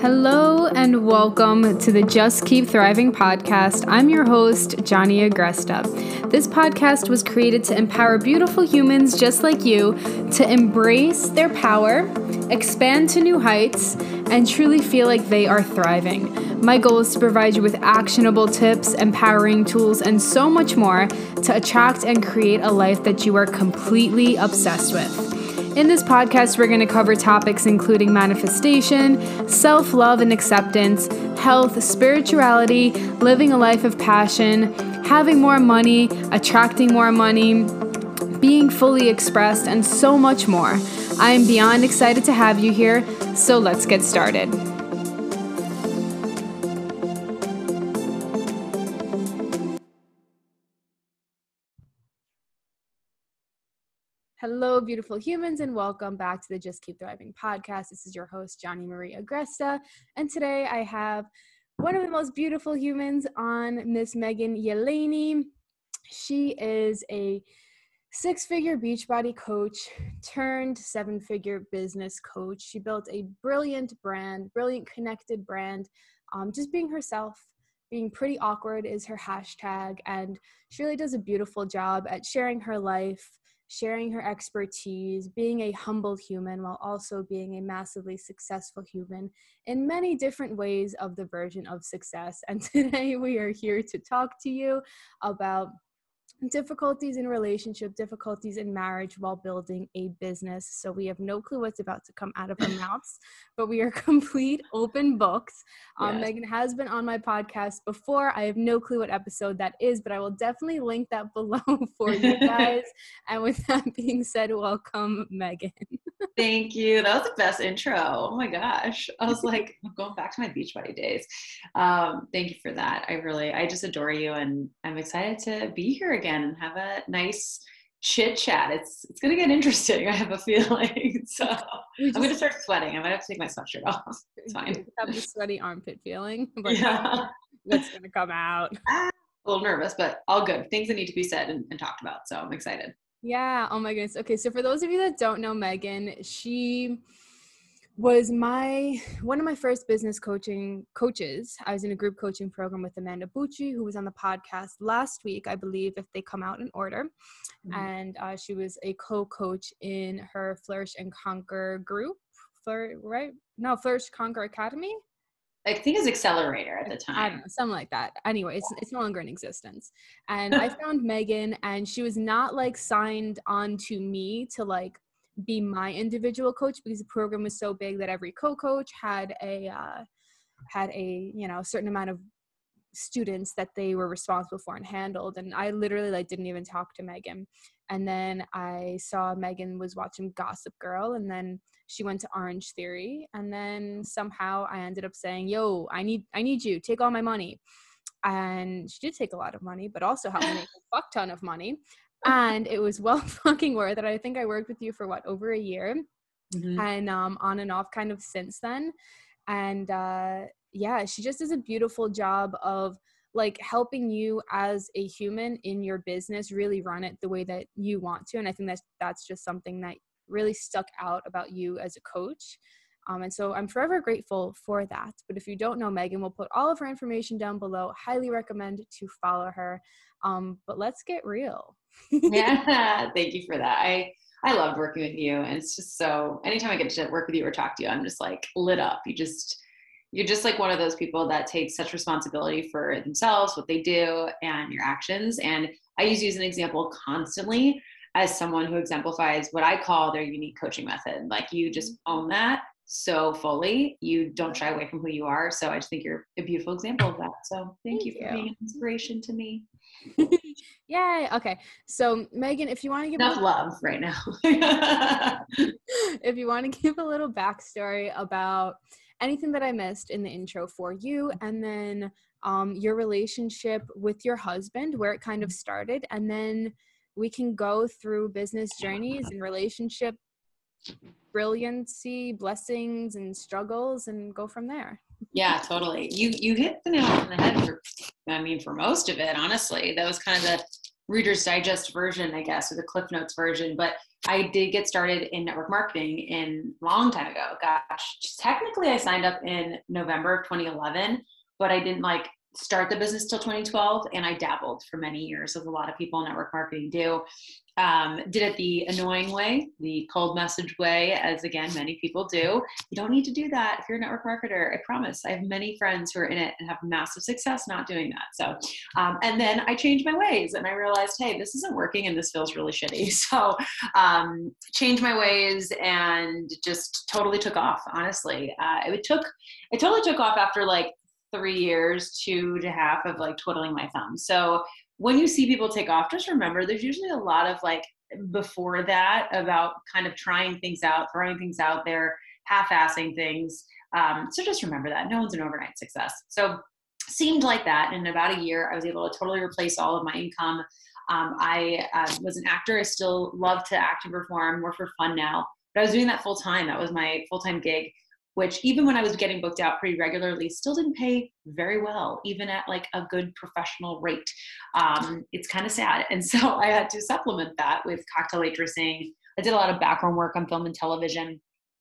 Hello and welcome to the Just Keep Thriving podcast. I'm your host, Johnny Agresta. This podcast was created to empower beautiful humans just like you to embrace their power, expand to new heights, and truly feel like they are thriving. My goal is to provide you with actionable tips, empowering tools, and so much more to attract and create a life that you are completely obsessed with. In this podcast, we're going to cover topics including manifestation, self love and acceptance, health, spirituality, living a life of passion, having more money, attracting more money, being fully expressed, and so much more. I am beyond excited to have you here, so let's get started. Hello, beautiful humans, and welcome back to the Just Keep Thriving podcast. This is your host, Johnny Marie Agresta, and today I have one of the most beautiful humans on, Miss Megan Yelaney. She is a six figure Beachbody coach turned seven figure business coach. She built a brilliant brand, brilliant connected brand, um, just being herself. Being pretty awkward is her hashtag, and she really does a beautiful job at sharing her life, sharing her expertise, being a humble human while also being a massively successful human in many different ways of the version of success. And today we are here to talk to you about difficulties in relationship, difficulties in marriage while building a business. So we have no clue what's about to come out of our mouths, but we are complete open books. Um, yes. Megan has been on my podcast before. I have no clue what episode that is, but I will definitely link that below for you guys. and with that being said, welcome, Megan. Thank you. That was the best intro. Oh my gosh. I was like, I'm going back to my Beachbody days. Um, thank you for that. I really, I just adore you and I'm excited to be here again again and have a nice chit chat. It's it's gonna get interesting. I have a feeling. So I'm gonna start sweating. I might have to take my sweatshirt off. It's fine. Have the sweaty armpit feeling. But yeah. That's gonna come out. Ah, a little nervous, but all good. Things that need to be said and, and talked about. So I'm excited. Yeah. Oh my goodness. Okay. So for those of you that don't know Megan, she was my one of my first business coaching coaches. I was in a group coaching program with Amanda Bucci, who was on the podcast last week, I believe, if they come out in order. Mm-hmm. And uh, she was a co-coach in her Flourish and Conquer group. Flour- right? No, Flourish Conquer Academy. I think it was Accelerator at the time. I don't know, something like that. Anyway, it's, it's no longer in existence. And I found Megan, and she was not like signed on to me to like be my individual coach because the program was so big that every co-coach had a uh, had a you know certain amount of students that they were responsible for and handled. And i literally like didn't even talk to megan. And then i saw megan was watching gossip girl and then she went to orange theory. And then somehow i ended up saying yo i need i need you. Take all my money. And she did take a lot of money but also helped me make a fuck ton of money and it was well fucking worth it. I think I worked with you for what over a year, mm-hmm. and um, on and off kind of since then. And uh, yeah, she just does a beautiful job of like helping you as a human in your business really run it the way that you want to. And I think that's that's just something that really stuck out about you as a coach. Um, and so I'm forever grateful for that. But if you don't know Megan, we'll put all of her information down below. Highly recommend to follow her. Um, but let's get real. yeah, thank you for that. I I loved working with you, and it's just so. Anytime I get to work with you or talk to you, I'm just like lit up. You just you're just like one of those people that takes such responsibility for themselves, what they do, and your actions. And I use you as an example constantly as someone who exemplifies what I call their unique coaching method. Like you just mm-hmm. own that so fully. You don't shy away from who you are. So I just think you're a beautiful example of that. So thank, thank you for you. being an inspiration to me. Yay. Okay. So Megan, if you want to give enough love right now. if you want to give a little backstory about anything that I missed in the intro for you, and then um, your relationship with your husband, where it kind of started, and then we can go through business journeys and relationship brilliancy, blessings, and struggles, and go from there. Yeah, totally. You you hit the nail on the head for I mean for most of it, honestly. That was kind of the Reader's Digest version, I guess, or the Cliff Notes version. But I did get started in network marketing in long time ago. Gosh, technically I signed up in November of 2011, but I didn't like start the business till 2012 and I dabbled for many years as a lot of people in network marketing do. Um, did it the annoying way, the cold message way, as again, many people do. You don't need to do that if you're a network marketer. I promise. I have many friends who are in it and have massive success not doing that. So, um, and then I changed my ways and I realized, hey, this isn't working and this feels really shitty. So, um, changed my ways and just totally took off, honestly. Uh, it took, it totally took off after like three years, two and a half of like twiddling my thumbs. So when you see people take off, just remember there's usually a lot of like before that about kind of trying things out, throwing things out there, half-assing things. Um, so just remember that no one's an overnight success. So seemed like that. In about a year, I was able to totally replace all of my income. Um, I uh, was an actor. I still love to act and perform, more for fun now. But I was doing that full time. That was my full time gig which even when I was getting booked out pretty regularly, still didn't pay very well, even at like a good professional rate. Um, it's kind of sad. And so I had to supplement that with cocktail waitressing. I did a lot of background work on film and television.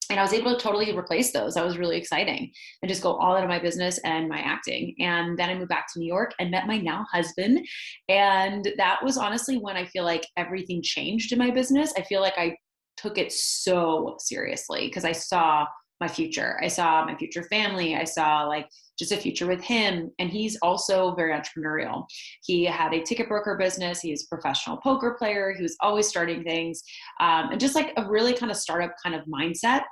And I was able to totally replace those. That was really exciting. And just go all out of my business and my acting. And then I moved back to New York and met my now husband. And that was honestly when I feel like everything changed in my business. I feel like I took it so seriously because I saw my future. I saw my future family. I saw like just a future with him. And he's also very entrepreneurial. He had a ticket broker business. He's a professional poker player. He was always starting things um, and just like a really kind of startup kind of mindset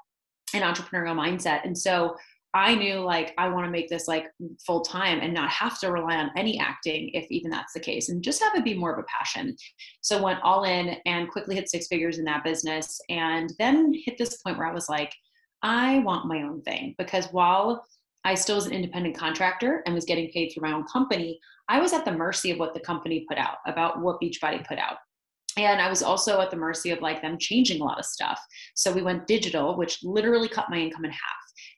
and entrepreneurial mindset. And so I knew like I want to make this like full time and not have to rely on any acting if even that's the case and just have it be more of a passion. So went all in and quickly hit six figures in that business and then hit this point where I was like, I want my own thing because while I still was an independent contractor and was getting paid through my own company, I was at the mercy of what the company put out, about what Beachbody put out. And I was also at the mercy of like them changing a lot of stuff. So we went digital, which literally cut my income in half.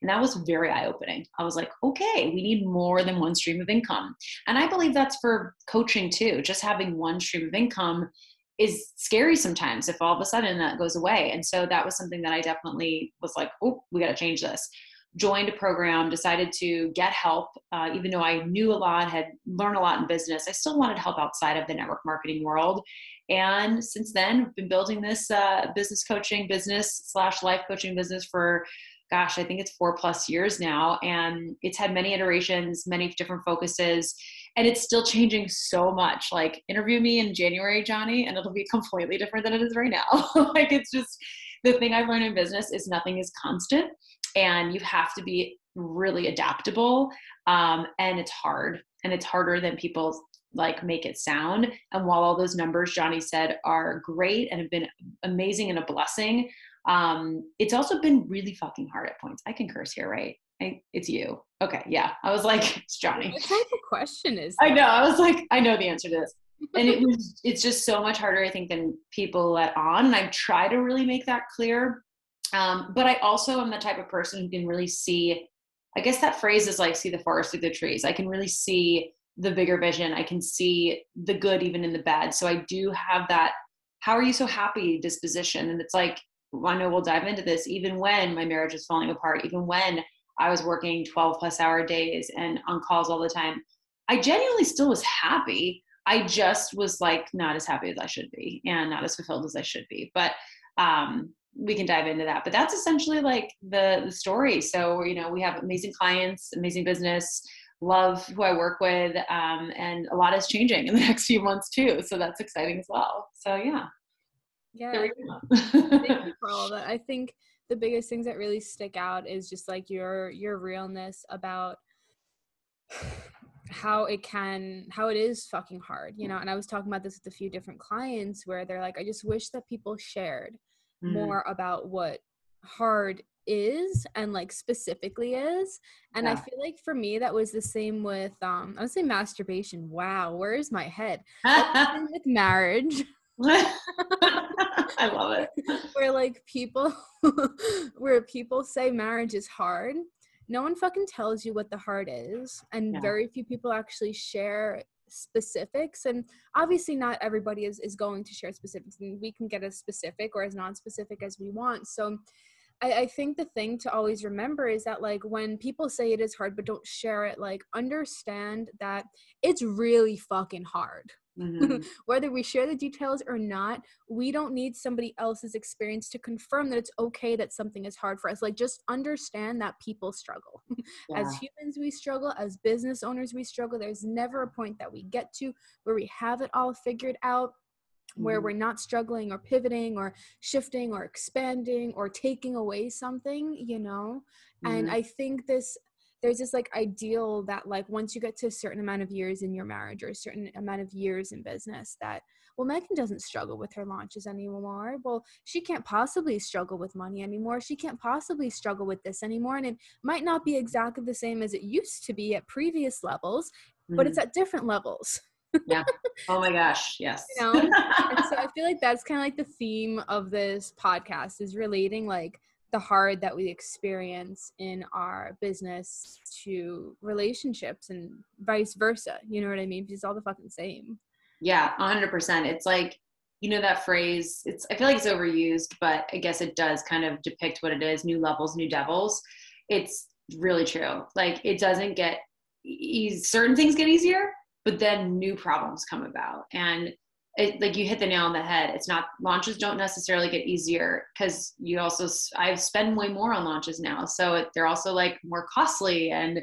And that was very eye opening. I was like, okay, we need more than one stream of income. And I believe that's for coaching too. Just having one stream of income is scary sometimes if all of a sudden that goes away. And so that was something that I definitely was like, oh, we got to change this. Joined a program, decided to get help. Uh, even though I knew a lot, had learned a lot in business, I still wanted help outside of the network marketing world. And since then, I've been building this uh, business coaching business slash life coaching business for gosh, I think it's four plus years now. And it's had many iterations, many different focuses and it's still changing so much. Like interview me in january johnny and it'll be completely different than it is right now. Like it's just the thing i've learned in business is nothing is constant and you have to be really adaptable um, and it's hard and it's harder than people like make it sound. And while all those numbers johnny said are great and have been amazing and a blessing um, it's also been really fucking hard at points. I can curse here right I, it's you. Okay, yeah. I was like, it's Johnny. What type of question is? That? I know. I was like, I know the answer to this, and it was. It's just so much harder, I think, than people let on. And I try to really make that clear. Um, but I also am the type of person who can really see. I guess that phrase is like see the forest through the trees. I can really see the bigger vision. I can see the good even in the bad. So I do have that. How are you so happy disposition? And it's like I know we'll dive into this. Even when my marriage is falling apart, even when I was working 12 plus hour days and on calls all the time. I genuinely still was happy. I just was like not as happy as I should be and not as fulfilled as I should be. But um, we can dive into that. But that's essentially like the, the story. So, you know, we have amazing clients, amazing business, love who I work with, um, and a lot is changing in the next few months too. So that's exciting as well. So, yeah. Yeah. Thank you for all that. I think the biggest things that really stick out is just like your your realness about how it can how it is fucking hard you know? And i was talking about this with a few different clients where they're like i just wish that people shared mm. more about what hard is and like specifically is. And yeah. i feel like for me that was the same with um i would say masturbation. Wow where is my head? With marriage I love it. Where like people where people say marriage is hard, no one fucking tells you what the hard is and yeah. very few people actually share specifics and obviously not everybody is, is going to share specifics and we can get as specific or as non-specific as we want so I, I think the thing to always remember is that like when people say it is hard but don't share it like understand that it's really fucking hard Mm-hmm. Whether we share the details or not, we don't need somebody else's experience to confirm that it's okay that something is hard for us. Like, just understand that people struggle. Yeah. As humans, we struggle. As business owners, we struggle. There's never a point that we get to where we have it all figured out where mm-hmm. we're not struggling or pivoting or shifting or expanding or taking away something you know mm-hmm. and i think this there's this like ideal that like once you get to a certain amount of years in your marriage or a certain amount of years in business that well megan doesn't struggle with her launches anymore. Well she can't possibly struggle with money anymore. She can't possibly struggle with this anymore. And it might not be exactly the same as it used to be at previous levels mm-hmm. but it's mm-hmm. at different levels. Yeah. Oh my gosh yes. You know? And so i feel like that's kind of like the theme of this podcast is relating like the hard that we experience in our business to relationships and vice versa. You know what I mean? Because It's all the fucking same. Yeah, 100%. It's like, you know, that phrase, it's, I feel like it's overused, but I guess it does kind of depict what it is new levels, new devils. It's really true. Like, it doesn't get, easy, certain things get easier, but then new problems come about. And it, like you hit the nail on the head. It's not launches don't necessarily get easier because you also I spend way more on launches now, so it, they're also like more costly and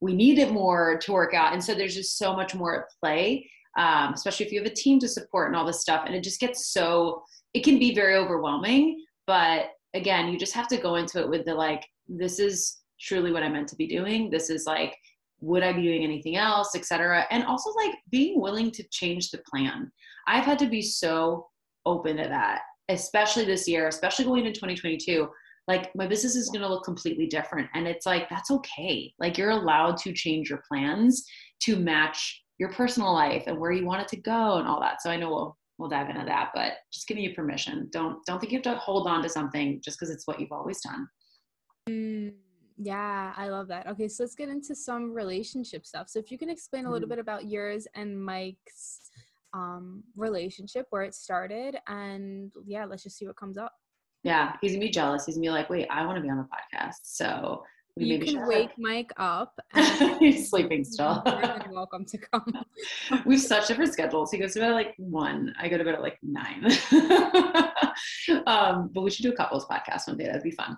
we need it more to work out. And so there's just so much more at play, um, especially if you have a team to support and all this stuff. And it just gets so it can be very overwhelming. But again, you just have to go into it with the like, this is truly what I'm meant to be doing. This is like would I be doing anything else, etc. And also like being willing to change the plan. I've had to be so open to that, especially this year, especially going into 2022. Like my business is going to look completely different. And it's like, that's okay. Like you're allowed to change your plans to match your personal life and where you want it to go and all that. So I know we'll, we'll dive into that, but just giving you permission. Don't, don't think you have to hold on to something just because it's what you've always done. Mm, yeah, I love that. Okay, so let's get into some relationship stuff. So if you can explain a little mm-hmm. bit about yours and Mike's um, relationship, where it started, and yeah, let's just see what comes up. Yeah, he's gonna be jealous. He's gonna be like, "Wait, I want to be on the podcast." So you can wake Mike up. he's sleeping still. welcome to come. we have such different schedules. He goes to bed at like one. I go to bed at like nine. um, but we should do a couples podcast one day. That'd be fun.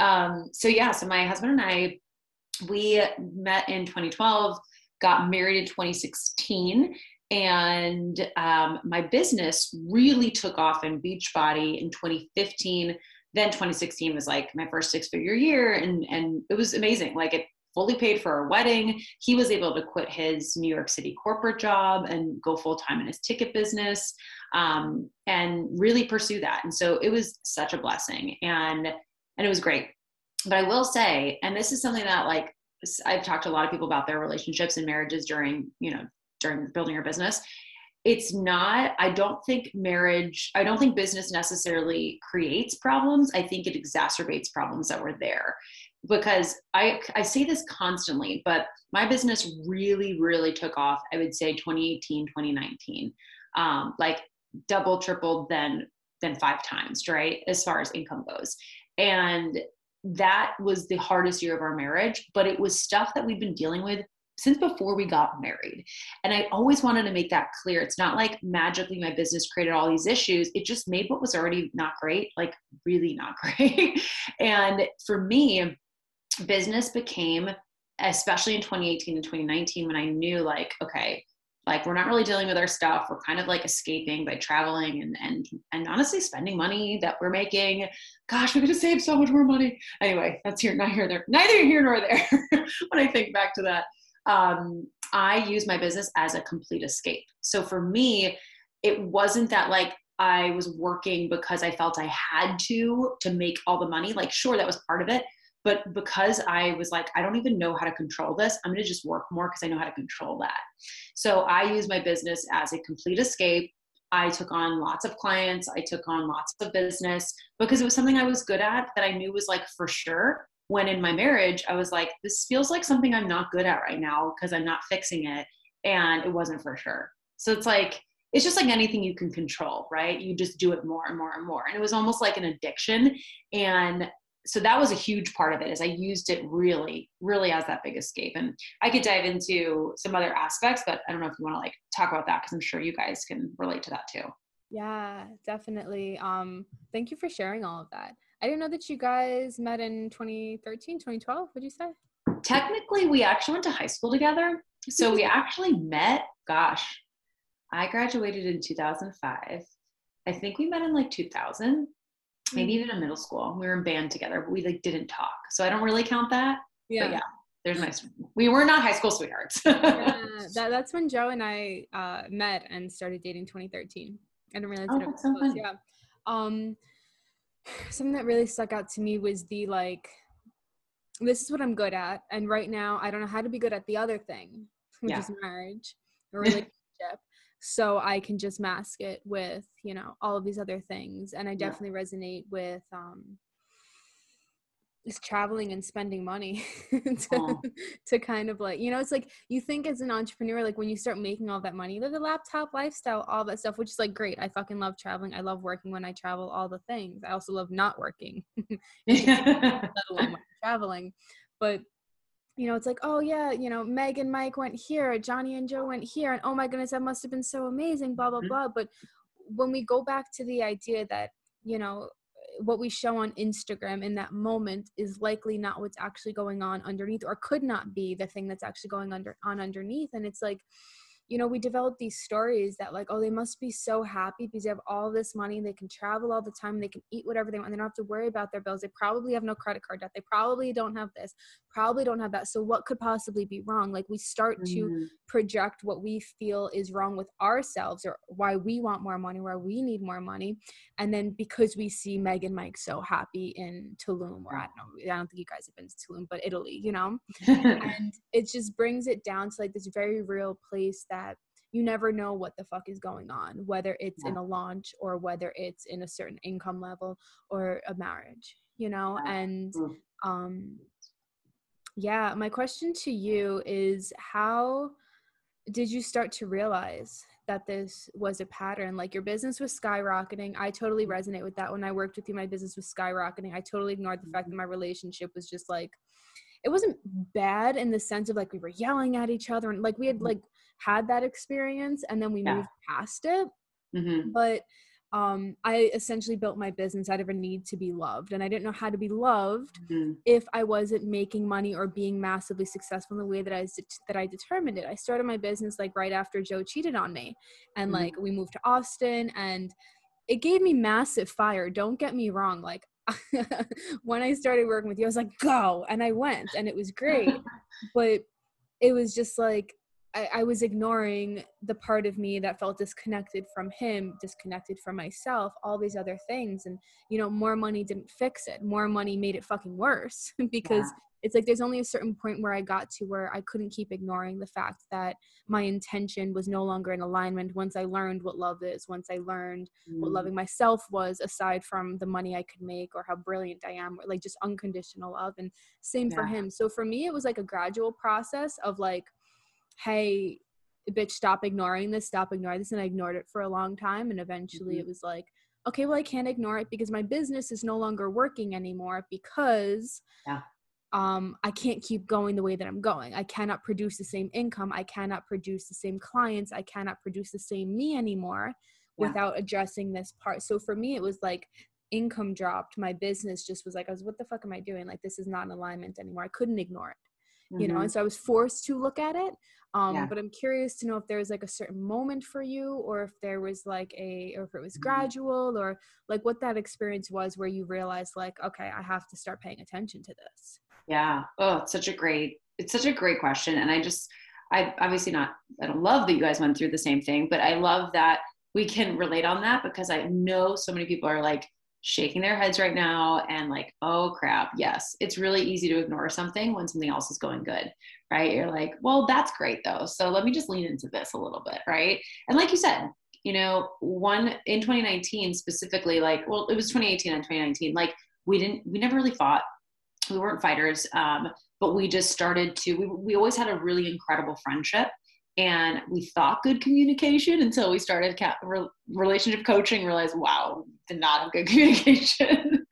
Um, so yeah, so my husband and I, we met in 2012, got married in 2016, and um, my business really took off in Beachbody in 2015. Then 2016 was like my first six figure year, and and it was amazing. Like it fully paid for our wedding. He was able to quit his New York City corporate job and go full time in his ticket business um, and really pursue that. And so it was such a blessing and and it was great. But I will say, and this is something that like I've talked to a lot of people about their relationships and marriages during you know during building your business. It's not, I don't think marriage, I don't think business necessarily creates problems. I think it exacerbates problems that were there because I, I say this constantly, but my business really, really took off, I would say 2018, 2019. Um, like double, tripled, then then five times, right? As far as income goes. And that was the hardest year of our marriage, but it was stuff that we've been dealing with since before we got married. And I always wanted to make that clear. It's not like magically my business created all these issues. It just made what was already not great, like really not great. and for me, business became, especially in 2018 and 2019, when I knew like, okay, like we're not really dealing with our stuff. We're kind of like escaping by traveling and and and honestly spending money that we're making. Gosh, we could have saved so much more money. Anyway, that's here, not here, there, neither here nor there. when I think back to that, um, I use my business as a complete escape. So for me, it wasn't that like I was working because I felt I had to to make all the money. Like, sure, that was part of it. But because I was like, I don't even know how to control this, I'm to just work more because I know how to control that. So I use my business as a complete escape. I took on lots of clients, I took on lots of business because it was something I was good at that I knew was like for sure when in my marriage, I was like, this feels like something I'm not good at right now because I'm not fixing it. and it wasn't for sure. So it's like, it's just like anything you can control, right? You just do it more and more and more. And it was almost like an addiction. And so that was a huge part of it is i used it really really as that big escape and i could dive into some other aspects but i don't know if you want to like talk about that because i'm sure you guys can relate to that too yeah definitely um thank you for sharing all of that i didn't know that you guys met in 2013 2012 would you say technically we actually went to high school together so we actually met gosh i graduated in 2005 i think we met in like 2000 maybe mm. even in middle school. We were in band together, but we like didn't talk. So I don't really count that. Yeah. But yeah. There's my. We were not high school sweethearts. yeah, that, that's when Joe and I uh, met and started dating 2013. I didn't realize oh, it was so close. Yeah. Um, something that really stuck out to me was the like, this is what I'm good at, and right now I don't know how to be good at the other thing, which yeah. is marriage or relationship so i can just mask it with you know all of these other things and i definitely yeah. resonate with um just traveling and spending money to, to kind of like you know it's like you think as an entrepreneur like when you start making all that money the laptop lifestyle all that stuff which is like great i fucking love traveling i love working when i travel all the things i also love not working let alone traveling but you know, it's like, oh yeah, you know, Meg and Mike went here, Johnny and Joe went here, and oh my goodness, that must have been so amazing, blah blah mm-hmm. blah. But when we go back to the idea that you know what we show on Instagram in that moment is likely not what's actually going on underneath, or could not be the thing that's actually going under on underneath, and it's like you know, we develop these stories that like, oh, they must be so happy because they have all this money, they can travel all the time, they can eat whatever they want, they don't have to worry about their bills. They probably have no credit card debt. They probably don't have this, probably don't have that. So what could possibly be wrong? Like we start mm-hmm. to project what we feel is wrong with ourselves or why we want more money, why we need more money. And then because we see Meg and Mike so happy in Tulum, or I don't know, I don't think you guys have been to Tulum, but Italy, you know? and it just brings it down to like this very real place that you never know what the fuck is going on, whether it's yeah. in a launch or whether it's in a certain income level or a marriage, you know? And mm. um yeah, my question to you is how did you start to realize that this was a pattern? Like your business was skyrocketing. I totally mm. resonate with that. When I worked with you, my business was skyrocketing. I totally ignored the fact that mm-hmm. my relationship was just like it wasn't bad in the sense of like we were yelling at each other and like we had mm-hmm. like had that experience and then we yeah. moved past it mm-hmm. but um, I essentially built my business out of a need to be loved. And I didn't know how to be loved mm-hmm. if I wasn't making money or being massively successful in the way that I that I determined it. I started my business like right after Joe cheated on me, and mm-hmm. like we moved to Austin, and it gave me massive fire. Don't get me wrong, like. when I started working with you, I was like, go. And I went and it was great. but it was just like I, I, was ignoring the part of me that felt disconnected from him, disconnected from myself, all these other things. And, you know, more money didn't fix it. More money made it fucking worse because. It's like there's only a certain point where I got to where I couldn't keep ignoring the fact that my intention was no longer in alignment once I learned what love is, once I learned mm. what loving myself was, aside from the money I could make or how brilliant I am, or like just unconditional love. And same yeah. for him. So for me, it was like a gradual process of like, hey bitch stop ignoring this stop ignoring this and i ignored it for a long time and eventually mm-hmm. it was like okay well i can't ignore it because my business is no longer working anymore because yeah. Um, i can't keep going the way that i'm going i cannot produce the same income i cannot produce the same clients i cannot produce the same me anymore yeah. without addressing this part so for me it was like income dropped my business just was like i was what the fuck am i doing like this is not in alignment anymore i couldn't ignore it mm-hmm. you know and mm-hmm. so i was forced to look at it um yeah. but i'm curious to know if there was like a certain moment for you or if there was like a or if it was mm-hmm. gradual or like what that experience was where you realized like okay i have to start paying attention to this yeah oh it's such a great it's such a great question and i just i obviously not i don't love that you guys went through the same thing but i love that we can relate on that because i know so many people are like shaking their heads right now and like, oh crap, yes, it's really easy to ignore something when something else is going good, right? You're like, well, that's great though. So let me just lean into this a little bit, right? And like you said, you know, one in 2019 specifically, like, well, it was 2018 and 2019, like we didn't, we never really fought. We weren't fighters, um, but we just started to, we, we always had a really incredible friendship and we thought good communication until we started ca- re- relationship coaching realized wow did not have good communication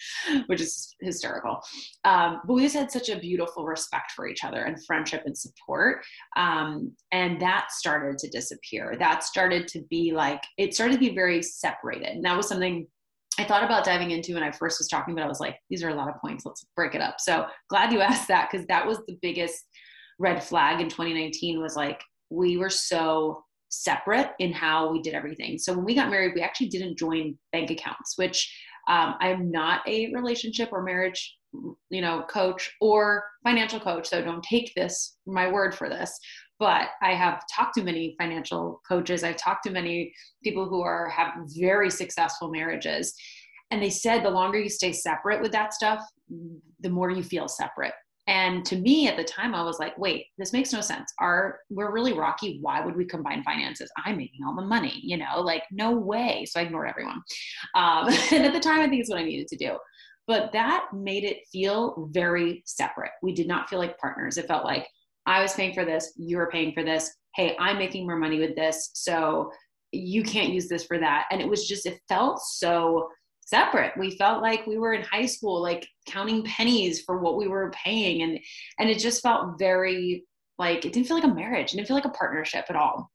which is hysterical. Um, but we just had such a beautiful respect for each other and friendship and support um, and that started to disappear. That started to be like it started to be very separated. And that was something I thought about diving into when I first was talking, but I was like, these are a lot of points. Let's break it up. So glad you asked that because that was the biggest red flag in 2019 was like we were so separate in how we did everything. So when we got married, we actually didn't join bank accounts, which um, I'm not a relationship or marriage, you know, coach or financial coach. So don't take this my word for this. But I have talked to many financial coaches. I've talked to many people who are have very successful marriages, and they said the longer you stay separate with that stuff, the more you feel separate and to me at the time, I was like, wait, this makes no sense. Our we're really rocky. Why would we combine finances? I'm making all the money, you know, like no way. So I ignored everyone. Um, and at the time, I think it's what I needed to do. But that made it feel very separate. We did not feel like partners. It felt like I was paying for this, you were paying for this. Hey, I'm making more money with this. So you can't use this for that. And it was just, it felt so separate we felt like we were in high school like counting pennies for what we were paying and and it just felt very like it didn't feel like a marriage it didn't feel like a partnership at all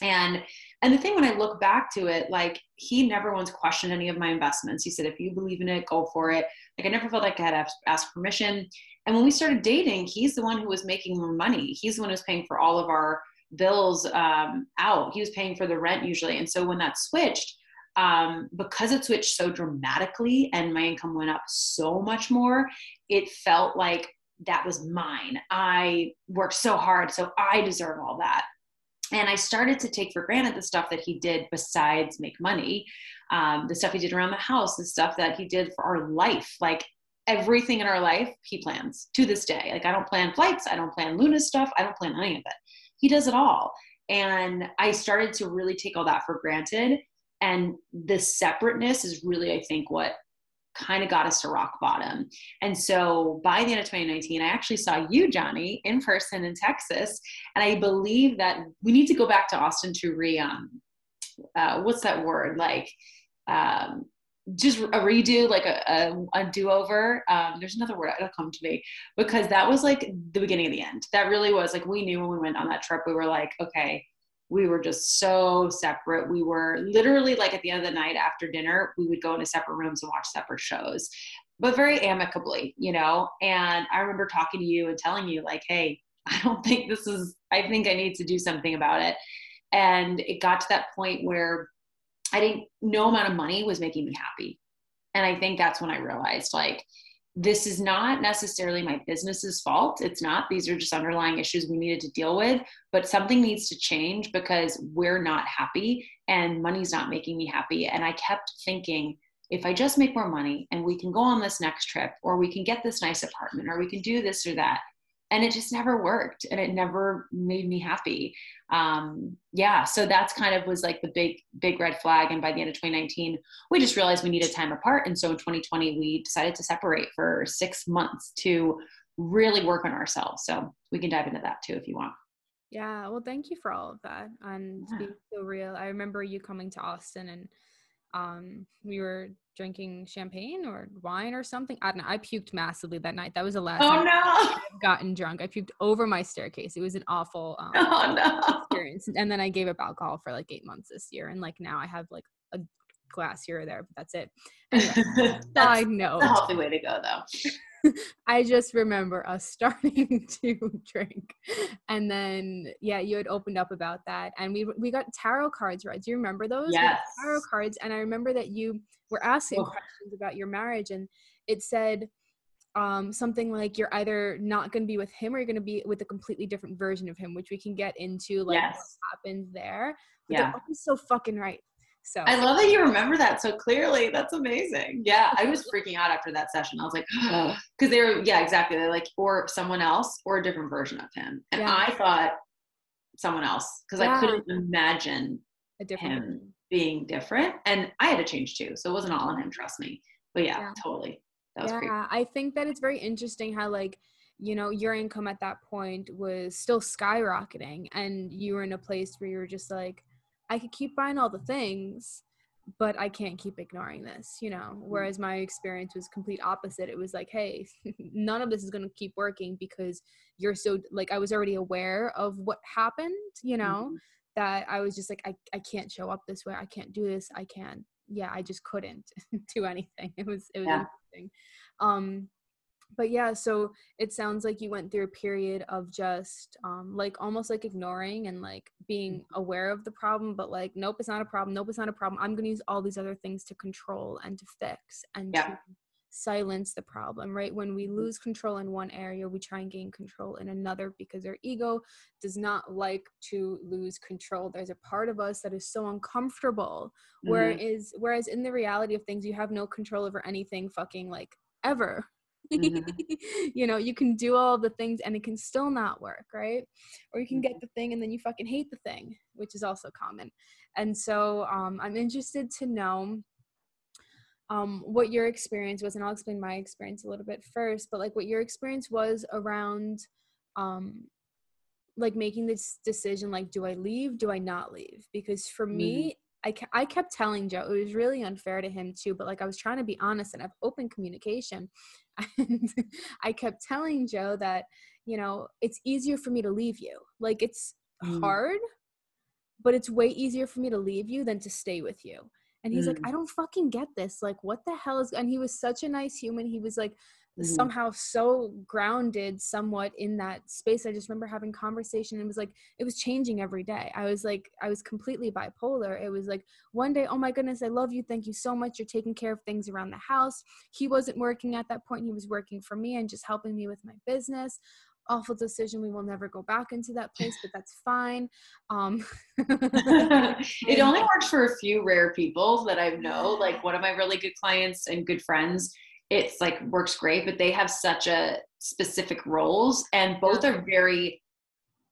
and and the thing when i look back to it like he never once questioned any of my investments he said if you believe in it go for it like i never felt like i had to ask permission and when we started dating he's the one who was making more money he's the one who was paying for all of our bills um, out he was paying for the rent usually and so when that switched um, because it switched so dramatically and my income went up so much more, it felt like that was mine. I worked so hard, so I deserve all that. And I started to take for granted the stuff that he did besides make money, um, the stuff he did around the house, the stuff that he did for our life. Like everything in our life, he plans to this day. Like I don't plan flights, I don't plan Luna stuff, I don't plan any of it. He does it all. And I started to really take all that for granted and the separateness is really i think what kind of got us to rock bottom and so by the end of 2019 i actually saw you johnny in person in texas and i believe that we need to go back to austin to re um uh, what's that word like um just a redo like a, a, a do-over um, there's another word that'll come to me because that was like the beginning of the end that really was like we knew when we went on that trip we were like okay we were just so separate. We were literally like at the end of the night after dinner, we would go into separate rooms and watch separate shows, but very amicably, you know. And I remember talking to you and telling you, like, hey, I don't think this is, I think I need to do something about it. And it got to that point where I didn't, no amount of money was making me happy. And I think that's when I realized, like, this is not necessarily my business's fault. It's not. These are just underlying issues we needed to deal with, but something needs to change because we're not happy and money's not making me happy. And I kept thinking, if I just make more money and we can go on this next trip, or we can get this nice apartment, or we can do this or that, and it just never worked and it never made me happy. Um, yeah so that's kind of was like the big big red flag and by the end of 2019 we just realized we needed time apart and so in 2020 we decided to separate for six months to really work on ourselves. So we can dive into that too if you want. Yeah well thank you for all of that and yeah. being so real. I remember you coming to austin and um, we were drinking champagne or wine or something. I don't know. I puked massively that night. That was the last oh, time no. I've gotten drunk. I puked over my staircase. It was an awful um, oh, no. experience. And then I gave up alcohol for like eight months this year. And like now I have like a glass here or there, but that's it. Anyway, side note. a healthy way to go though. I just remember us starting to drink. And then yeah, you had opened up about that and we we got tarot cards, right? Do you remember those? Yes. Tarot cards and I remember that you were asking oh. questions about your marriage and it said um, something like you're either not going to be with him or you're going to be with a completely different version of him, which we can get into like yes. what happens there. But yeah. so fucking right. So I love that you remember that so clearly. That's amazing. Yeah, I was freaking out after that session. I was like, because they were, yeah, exactly. They're like, or someone else or a different version of him. And yeah. I thought someone else because yeah. I couldn't imagine a different him version. being different. And I had to change too. So it wasn't all on him, trust me. But yeah, yeah. totally. That was yeah, I think that it's very interesting how like you know your income at that point was still skyrocketing and you were in a place where you were just like i could keep buying all the things but i can't keep ignoring this you know? Mm. whereas my experience was complete opposite. It was like hey none of this is going to keep working because you're so like i was already aware of what happened you know? Mhm. that i was just like I, I can't show up this way. I can't do this. I can't yeah i just couldn't do anything. It was it was Yeah. interesting um but yeah so it sounds like you went through a period of just um like almost like ignoring and like being aware of the problem but like nope it's not a problem nope it's not a problem i'm going to use all these other things to control and to fix and Yeah. to silence the problem right when we Mhm. lose control in one area we try and gain control in another because our ego does not like to lose control there's a part of us that is so uncomfortable Mhm. whereas whereas in the reality of things you have no control over anything fucking like ever Mhm. you know you can do all the things and it can still not work right? Or you can get the thing and then you fucking hate the thing which is also common. And so um, i'm interested to know um, what your experience was and i'll explain my experience a little bit first but like what your experience was around um, like making this decision like do i leave do i not leave? Because for me I, I kept telling joe it was really unfair to him too but like i was trying to be honest and have open communication. And i kept telling joe that you know it's easier for me to leave you. Like it's Mm. hard but it's way easier for me to leave you than to stay with you. And he's like Mm. i don't fucking get this. Like what the hell is and he was such a nice human. He was like Mhm. somehow so grounded somewhat in that space. I just remember having conversation and it was like it was changing every day. I was like i was completely bipolar. It was like one day oh my goodness i love you. Thank you so much. You're taking care of things around the house. He wasn't working at that point. He was working for me and just helping me with my business. Awful decision. We will never go back into that place but that's fine. Um it only works for a few rare people that I know. Like one of my really good clients and good friends, it's like works great, but they have such a specific roles and both are very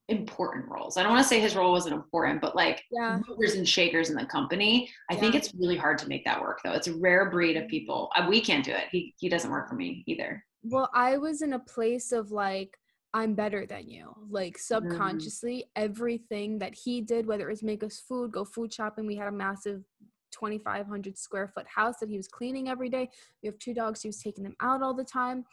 important roles. I don't want to say his role wasn't important, but like yeah movers and shakers in the company. I think it's really hard to make that work though. It's a rare breed of people. Uh, We can't do it. He he doesn't work for me either. Well, I was in a place of like, I'm better than you. Like subconsciously, everything that he did, whether it was make us food, go food shopping, we had a massive 2,500 square foot house that he was cleaning every day. We have two dogs, he was taking them out all the time.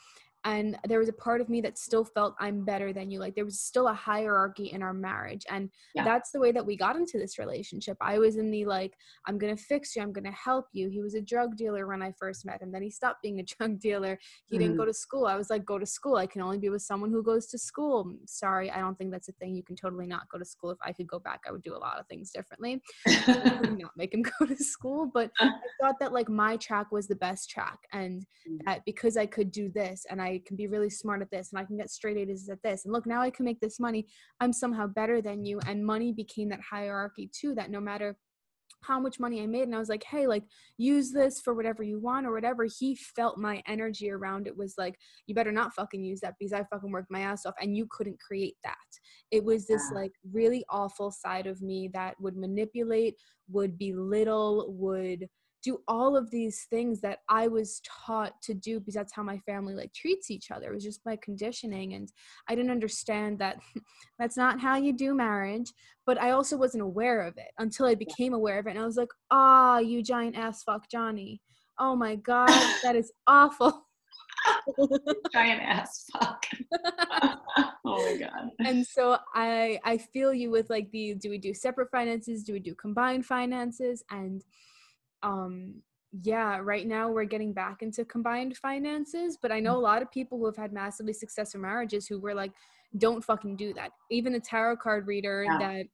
And there was a part of me that still felt I'm better than you. Like there was still a hierarchy in our marriage. And Yeah. that's the way that we got into this relationship. I was in the like, I'm going to fix you, I'm going to help you. He was a drug dealer when I first met him. Then he stopped being a drug dealer he didn't go to school. I was like, go to school. I can only be with someone who goes to school. Mm, Sorry, I don't think that's a thing. You can totally not go to school. If I could go back, I would do a lot of things differently. Not make him go to school. But I thought that like my track was the best track. And Mm. that because I could do this and I can be really smart at this and I can get straight A's at this. And look, now I can make this money. I'm somehow better than you. And money became that hierarchy too, that no matter how much money I made. And I was like, hey, like, use this for whatever you want or whatever. He felt my energy around it was like, you better not fucking use that because I fucking worked my ass off and you couldn't create that. It was this Yeah. like really awful side of me that would manipulate, would belittle, would do all of these things that I was taught to do because that's how my family like treats each other. It was just my conditioning and I didn't understand that that's not how you do marriage but I also wasn't aware of it until I became aware of it. And I was like, ah, you giant ass fuck Johnny. Oh my God, that is awful. Giant ass fuck. oh my god. and so I I feel you with like the do we do separate finances? Do we do combined finances? And um yeah, right now we're getting back into combined finances, but I know a lot of people who have had massively successful marriages who were like, don't fucking do that. Even the tarot card reader Yeah. that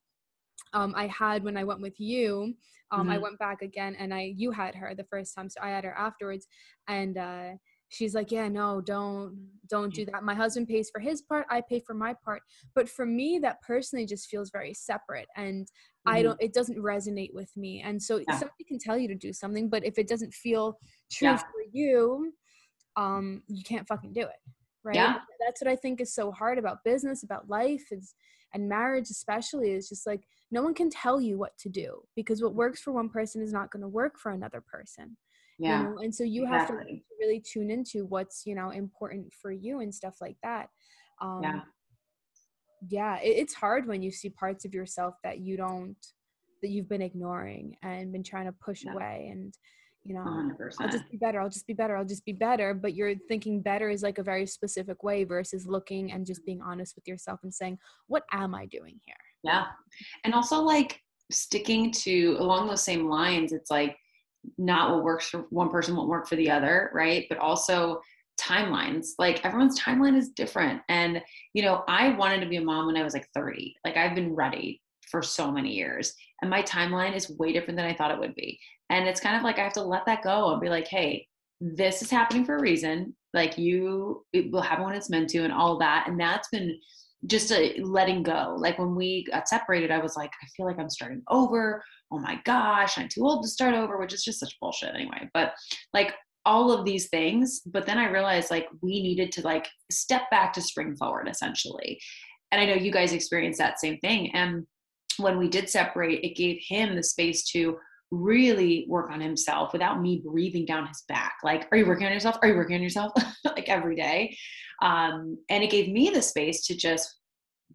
um, I had when I went with you, um, I Mhm. went back again and I you had her the first time, so I had her afterwards, and uh, she's like, yeah, no, don't don't do that. My husband pays for his part, I pay for my part, but for me, that personally just feels very separate, and I Mhm. don't. It doesn't resonate with me, and so Yeah. somebody can tell you to do something, but if it doesn't feel true Yeah. for you, um, you can't fucking do it, right? Yeah. That's what I think is so hard about business, about life is and marriage especially is just like no one can tell you what to do because what works for one person is not going to work for another person yeah you know? and so you exactly. have to really tune into what's you know important for you and stuff like that um yeah yeah it, it's hard when you see parts of yourself that you don't that you've been ignoring and been trying to push yeah. away and you know 100%. i'll just be better i'll just be better i'll just be better but you're thinking better is like a very specific way versus looking and just being honest with yourself and saying what am i doing here yeah and also like sticking to along those same lines it's like not what works for one person won't work for the other right? But also timelines like everyone's timeline is different. And you know i wanted to be a mom when i was like 30 like i've been ready for so many years and my timeline is way different than i thought it would be. And it's kind of like i have to let that go and be like hey this is happening for a reason. Like you it will happen when it's meant to and all that. And that's been just a letting go. Like when we got separated i was like i feel like i'm starting over oh my gosh i'm too old to start over which is just such bullshit anyway. But like all of these things but then i realized like we needed to like step back to spring forward essentially. And i know you guys experienced that same thing. And when we did separate it gave him the space to really work on himself without me breathing down his back. Like are you working on yourself? Are you working on yourself? Like every day. Um, and it gave me the space to just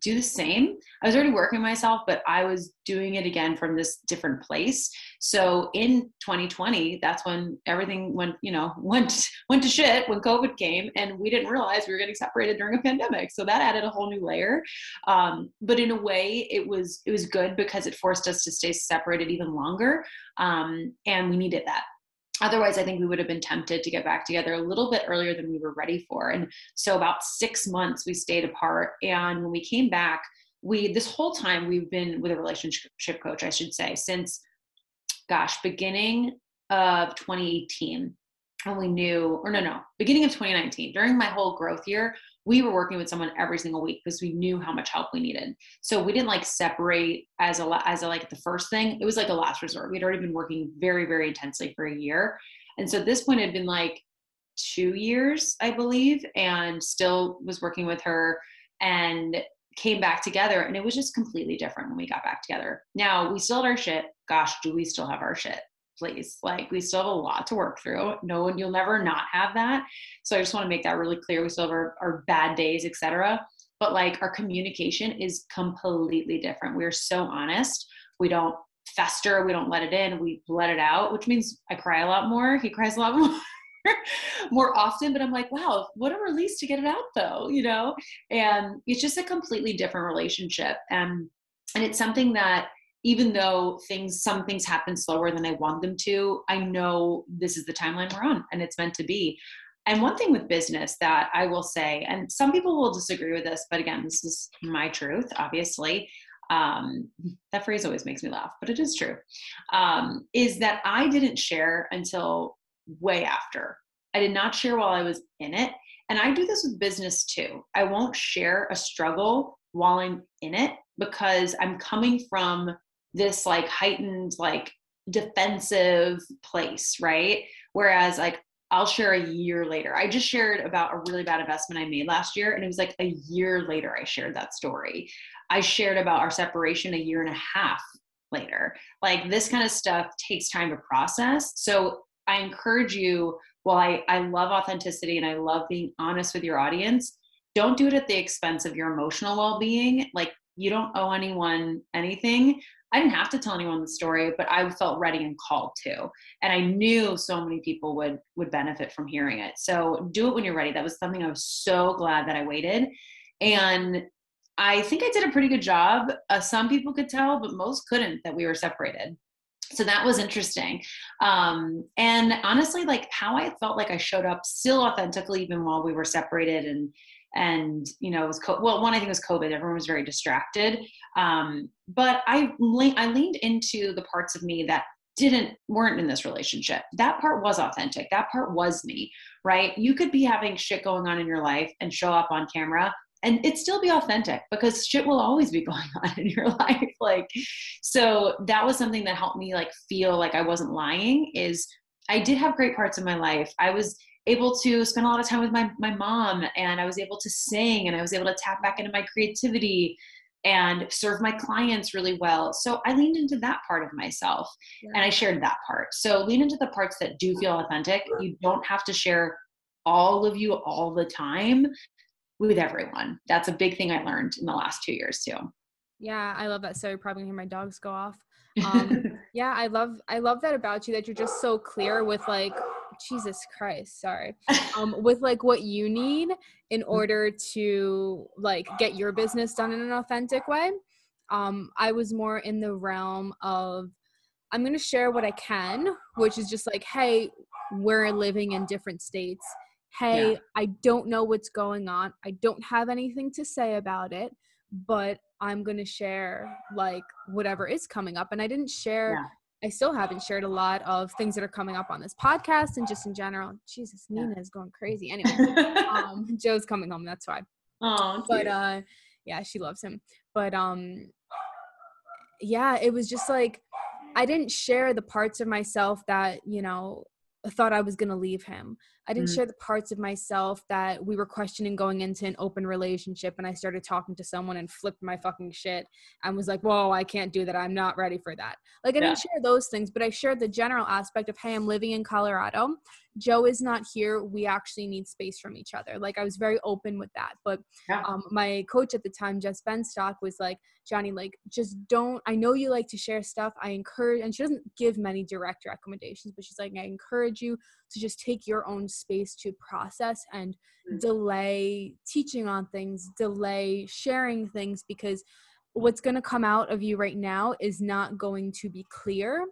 do the same. I was already working myself, but I was doing it again from this different place. So in 2020, that's when everything went, you know, went went to shit when COVID came, and we didn't realize we were getting separated during a pandemic. So that added a whole new layer. Um, but in a way, it was it was good because it forced us to stay separated even longer, um, and we needed that otherwise i think we would have been tempted to get back together a little bit earlier than we were ready for. And so about six months we stayed apart. And when we came back we this whole time we've been with a relationship coach i should say since gosh beginning of 2018 and we knew or no no beginning of 2019 during my whole growth year we were working with someone every single week because we knew how much help we needed. So we didn't like separate as a as a like the first thing. It was like a last resort. We'd already been working very very intensely for a year, and so at this point had been like two years, I believe, and still was working with her and came back together and it was just completely different when we got back together. Now we still had our shit. Gosh, do we still have our shit? Please. Like we still have a lot to work through. No one, you'll never not have that. So I just want to make that really clear. We still have our, our bad days, etc. But like our communication is completely different. We're so honest. We don't fester. We don't let it in. We let it out, which means I cry a lot more. He cries a lot more. more often but i'm like wow what a release to get it out though you know and it's just a completely different relationship and and it's something that even though things some things happen slower than i want them to i know this is the timeline we're on and it's meant to be. And one thing with business that i will say and some people will disagree with this but again this is my truth obviously. Um, that phrase always makes me laugh but it is true. Um, is that i didn't share until way after. I did not share while i was in it. And i do this with business too. I won't share a struggle while i'm in it because i'm coming from this like heightened like defensive place right whereas like I'll share a year later. I just shared about a really bad investment I made last year, and it was like a year later I shared that story. I shared about our separation a year and a half later. Like this kind of stuff takes time to process. So I encourage you, while I, I love authenticity and I love being honest with your audience, don't do it at the expense of your emotional well being. Like you don't owe anyone anything. I didn't have to tell anyone the story, but I felt ready and called to. And I knew so many people would would benefit from hearing it. So do it when you're ready. That was something I was so glad that I waited. And I think I did a pretty good job. Uh, some people could tell, but most couldn't that we were separated. So that was interesting. Um, and honestly, like how I felt like I showed up still authentically, even while we were separated and and you know it was co- well one i think was covid everyone was very distracted um, but i le- i leaned into the parts of me that didn't weren't in this relationship. That part was authentic. That part was me right? You could be having shit going on in your life and show up on camera and it still be authentic because shit will always be going on in your life like so that was something that helped me like feel like i wasn't lying is i did have great parts of my life. I was able to spend a lot of time with my, my mom and I was able to sing and I was able to tap back into my creativity. and serve my clients really well. So I leaned into that part of myself yeah. and I shared that part. So lean into the parts that do feel authentic. You don't have to share all of you all the time with everyone. That's a big thing I learned in the last two years too. Yeah, I love that. So you're probably gonna hear my dogs go off. Um, yeah, I love I love that about you that you're just so clear with like Jesus Christ, sorry. Um, with like what you need in mm. order to like get your business done in an authentic way. Um, I was more in the realm of I'm gonna share what I can, which is just like, hey, we're living in different states. Hey, yeah. I don't know what's going on. I don't have anything to say about it, but I'm going to share like whatever is coming up. And I didn't share, yeah. I still haven't shared a lot of things that are coming up on this podcast and just in general. Jesus, Nina is going crazy. Anyway, um, Joe's coming home. That's why. Oh, but uh, yeah, she loves him. But um, yeah, it was just like I didn't share the parts of myself that you know thought I was going to leave him. I didn't mm. share the parts of myself that we were questioning going into an open relationship. And I started talking to someone and flipped my fucking shit and was like, whoa, I can't do that. I'm not ready for that. Like, I yeah. didn't share those things, but I shared the general aspect of, hey, I'm living in Colorado. Joe is not here. We actually need space from each other. Like, I was very open with that. But yeah. um, my coach at the time, Jess Benstock, was like, Johnny, like, just don't. I know you like to share stuff. I encourage, and she doesn't give many direct recommendations, but she's like, I encourage you to just take your own space to process and mm-hmm. delay teaching on things, delay sharing things because what's going to come out of you right now is not going to be clear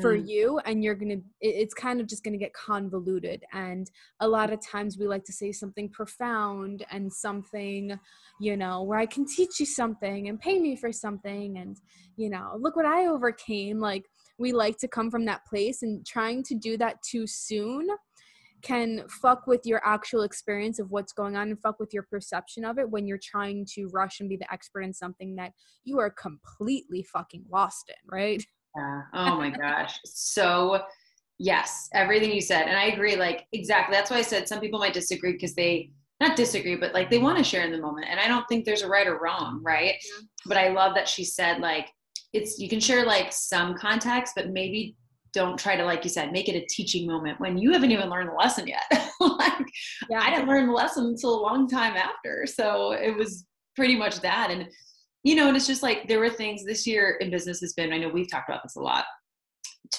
for mm. you and you're gonna it's kind of just gonna get convoluted and a lot of times we like to say something profound and something you know where i can teach you something and pay me for something and you know look what i overcame like we like to come from that place and trying to do that too soon can fuck with your actual experience of what's going on and fuck with your perception of it when you're trying to rush and be the expert in something that you are completely fucking lost in, right? Yeah. Oh my gosh. So, yes, everything you said. And I agree, like, exactly. That's why I said some people might disagree because they, not disagree, but like they want to share in the moment. And I don't think there's a right or wrong, right? But I love that she said, like, it's, you can share like some context, but maybe don't try to, like you said, make it a teaching moment when you haven't even learned the lesson yet. like, yeah. I didn't learn the lesson until a long time after. So it was pretty much that. And you know, and it's just like there were things this year in business has been, I know we've talked about this a lot.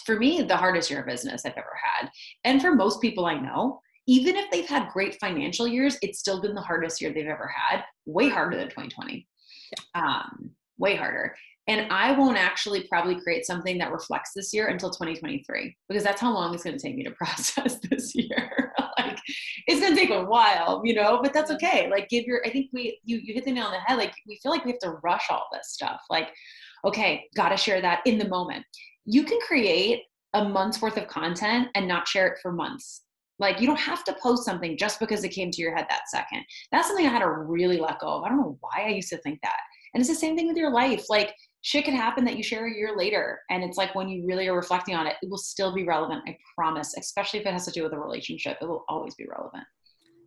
For me, the hardest year of business I've ever had. And for most people I know, even if they've had great financial years, it's still been the hardest year they've ever had, way harder than 2020. Yeah. Um, way harder. And I won't actually probably create something that reflects this year until 2023 because that's how long it's going to take me to process this year. like it's going to take a while, you know, but that's okay. Like give your I think we you you hit the nail on the head like we feel like we have to rush all this stuff. Like okay, got to share that in the moment. You can create a month's worth of content and not share it for months. Like you don't have to post something just because it came to your head that second. That's something I had to really let go of. I don't know why I used to think that. And it's the same thing with your life. Like shit can happen that you share a year later. And it's like when you really are reflecting on it, it will still be relevant. I promise, especially if it has to do with a relationship, it will always be relevant.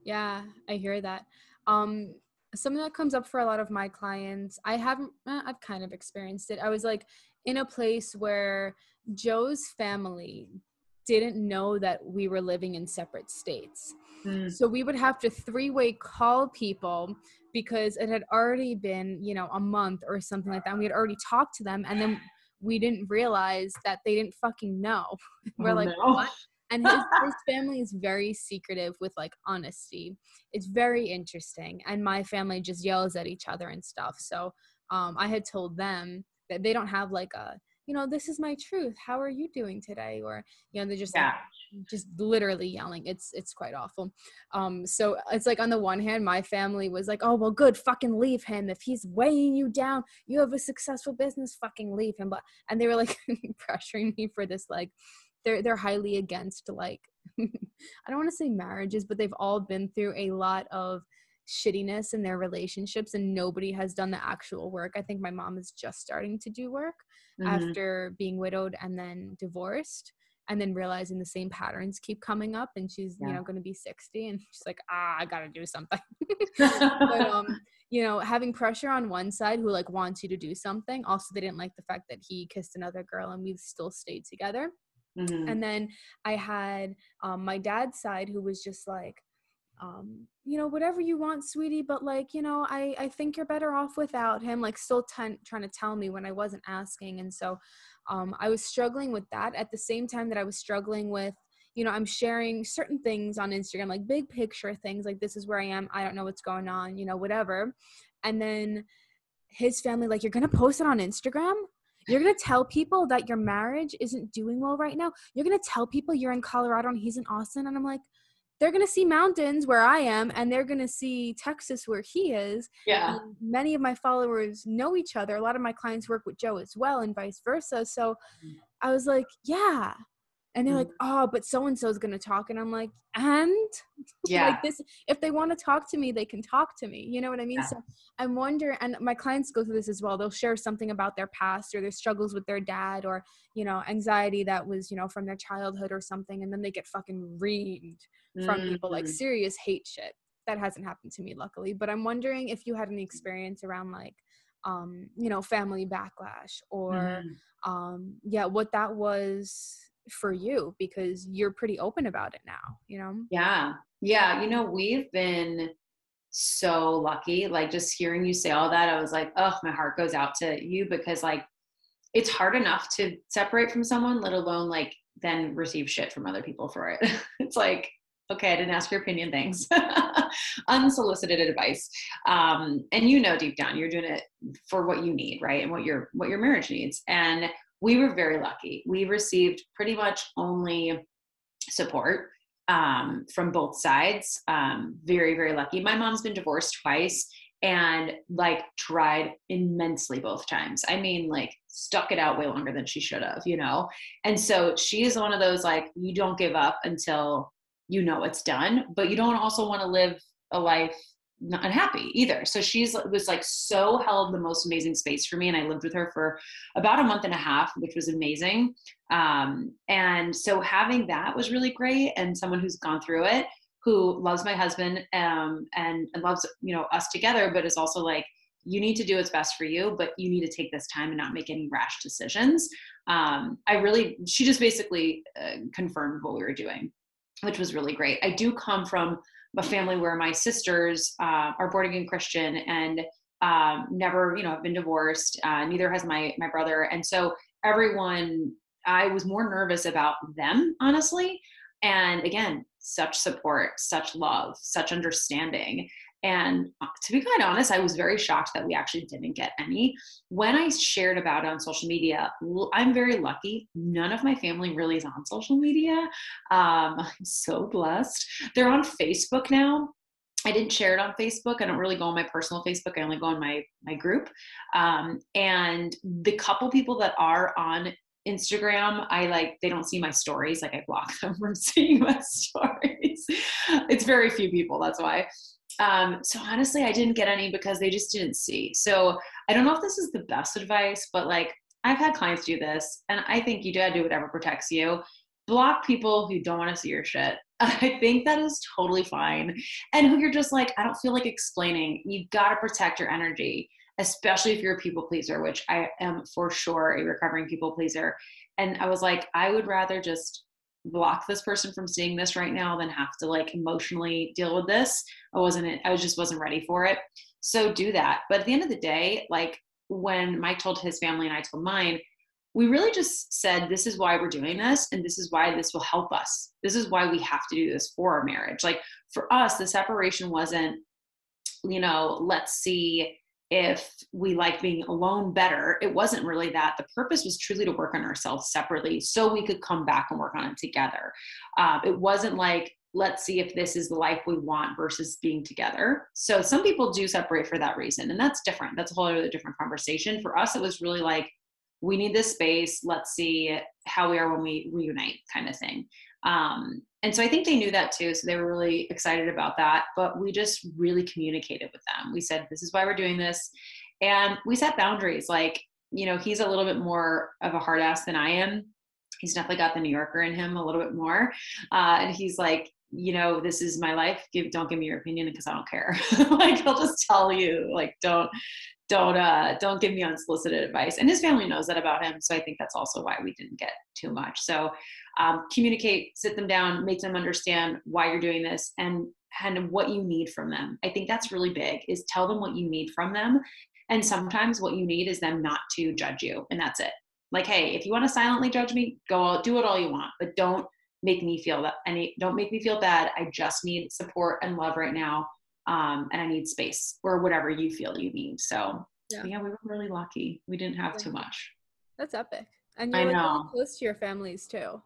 Yeah, I hear that. Um, something that comes up for a lot of my clients, I haven't, eh, I've kind of experienced it. I was like in a place where Joe's family didn't know that we were living in separate states. Mm. So we would have to three way call people because it had already been, you know, a month or something like that. And we had already talked to them and then we didn't realize that they didn't fucking know. We're oh, like, no. what? And his, his family is very secretive with like honesty. It's very interesting. And my family just yells at each other and stuff. So um, I had told them that they don't have like a you know this is my truth. How are you doing today? or you know they're just yeah. like, just literally yelling. It's it's quite awful. Um so it's like on the one hand my family was like oh well good. Fucking leave him. If he's weighing you down you have a successful business fucking leave him. But and they were like pressuring me for this like they're they're highly against like i don't want to say marriages but they've all been through a lot of shittiness in their relationships and nobody has done the actual work. I think my mom is just starting to do work mm-hmm. after being widowed and then divorced. and then realizing the same patterns keep coming up and she's yeah. you know going to be 60 and she's like ah i gotta do something but um you know having pressure on one side who like wants you to do something also they didn't like the fact that he kissed another girl and we still stayed together mm-hmm. and then i had um, my dad's side who was just like um, you know, whatever you want, sweetie, but like, you know, I, I think you're better off without him, like still ten, trying to tell me when I wasn't asking. And so um, I was struggling with that at the same time that I was struggling with, you know, I'm sharing certain things on Instagram, like big picture things, like this is where I am. I don't know what's going on, you know, whatever. And then his family, like, you're going to post it on Instagram? You're going to tell people that your marriage isn't doing well right now? You're going to tell people you're in Colorado and he's in Austin? And I'm like, they're going to see mountains where I am and they're going to see Texas where he is. Yeah. And many of my followers know each other. A lot of my clients work with Joe as well and vice versa. So mm. I was like, yeah. And they're mm like, oh, but so and so is going to talk. And I'm like, and? Yeah. like this, if they want to talk to me, they can talk to me. You know what I mean? Yeah. So I'm wondering, and my clients go through this as well. They'll share something about their past or their struggles with their dad or, you know, anxiety that was, you know, from their childhood or something. And then they get fucking reamed from mm-hmm. people like serious hate shit. That hasn't happened to me, luckily. But I'm wondering if you had any experience around like, um, you know, family backlash or, mm-hmm. um, yeah, what that was for you because you're pretty open about it now, you know? Yeah. Yeah. You know, we've been so lucky. Like just hearing you say all that, I was like, oh, my heart goes out to you because like it's hard enough to separate from someone, let alone like then receive shit from other people for it. it's like, okay, I didn't ask your opinion, thanks. Unsolicited advice. Um, and you know deep down you're doing it for what you need, right? And what your what your marriage needs. And we were very lucky. We received pretty much only support um, from both sides. Um, very, very lucky. My mom's been divorced twice and like tried immensely both times. I mean, like stuck it out way longer than she should have, you know? And so she is one of those like, you don't give up until you know it's done, but you don't also want to live a life unhappy either. So she's was like so held the most amazing space for me, and I lived with her for about a month and a half, which was amazing. Um, and so having that was really great, and someone who's gone through it, who loves my husband um, and, and loves you know us together, but is also like you need to do what's best for you, but you need to take this time and not make any rash decisions. Um, I really, she just basically uh, confirmed what we were doing, which was really great. I do come from a family where my sisters uh, are born again Christian and um, never, you know, have been divorced. Uh, neither has my my brother, and so everyone, I was more nervous about them, honestly. And again, such support, such love, such understanding. And uh, to be quite honest, I was very shocked that we actually didn't get any. When I shared about it on social media, I'm very lucky. None of my family really is on social media. Um, I'm so blessed. They're on Facebook now. I didn't share it on Facebook. I don't really go on my personal Facebook. I only go on my my group. Um, and the couple people that are on Instagram, I like they don't see my stories. Like I block them from seeing my stories. It's very few people. That's why. Um, so honestly, I didn't get any because they just didn't see. So I don't know if this is the best advice, but like I've had clients do this, and I think you gotta do whatever protects you. Block people who don't want to see your shit. I think that is totally fine. And who you're just like, I don't feel like explaining. You gotta protect your energy, especially if you're a people pleaser, which I am for sure a recovering people pleaser. And I was like, I would rather just block this person from seeing this right now than have to like emotionally deal with this. I wasn't, I just wasn't ready for it. So do that. But at the end of the day, like when Mike told his family and I told mine, we really just said, this is why we're doing this. And this is why this will help us. This is why we have to do this for our marriage. Like for us, the separation wasn't, you know, let's see if we like being alone better. It wasn't really that. The purpose was truly to work on ourselves separately so we could come back and work on it together. Um, it wasn't like, let's see if this is the life we want versus being together. So some people do separate for that reason, and that's different. That's a whole other different conversation. For us, it was really like, we need this space. Let's see how we are when we reunite, kind of thing. Um, and so I think they knew that too. So they were really excited about that. But we just really communicated with them. We said, this is why we're doing this. And we set boundaries. Like, you know, he's a little bit more of a hard ass than I am. he's definitely got the New Yorker in him a little bit more. Uh, and he's like, you know, this is my life. Give, don't give me your opinion because I don't care. like he'll just tell you, like, don't, don't, uh, don't give me unsolicited advice. And his family knows that about him. So I think that's also why we didn't get too much. So um, communicate, sit them down, make them understand why you're doing this, and and what you need from them. I think that's really big. Is tell them what you need from them. And sometimes what you need is them not to judge you, and that's it. Like, hey, if you want to silently judge me, go do it all you want, but don't make me feel that any don't make me feel bad. I just need support and love right now. Um, and I need space or whatever you feel you need. So yeah, yeah we were really lucky. We didn't have too much. That's epic. And you're like close to your families too.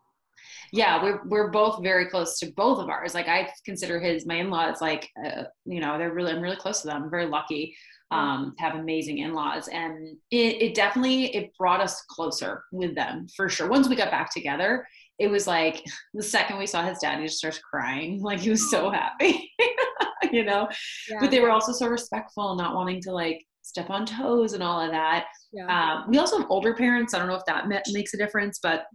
Yeah, we're we're both very close to both of ours. Like I consider his my in-laws like uh, you know they're really I'm really close to them. I'm very lucky um, to have amazing in-laws and it, it definitely it brought us closer with them for sure once we got back together it was like the second we saw his dad he just starts crying like he was so happy you know yeah. but they were also so respectful not wanting to like step on toes and all of that yeah. um, we also have older parents i don't know if that makes a difference but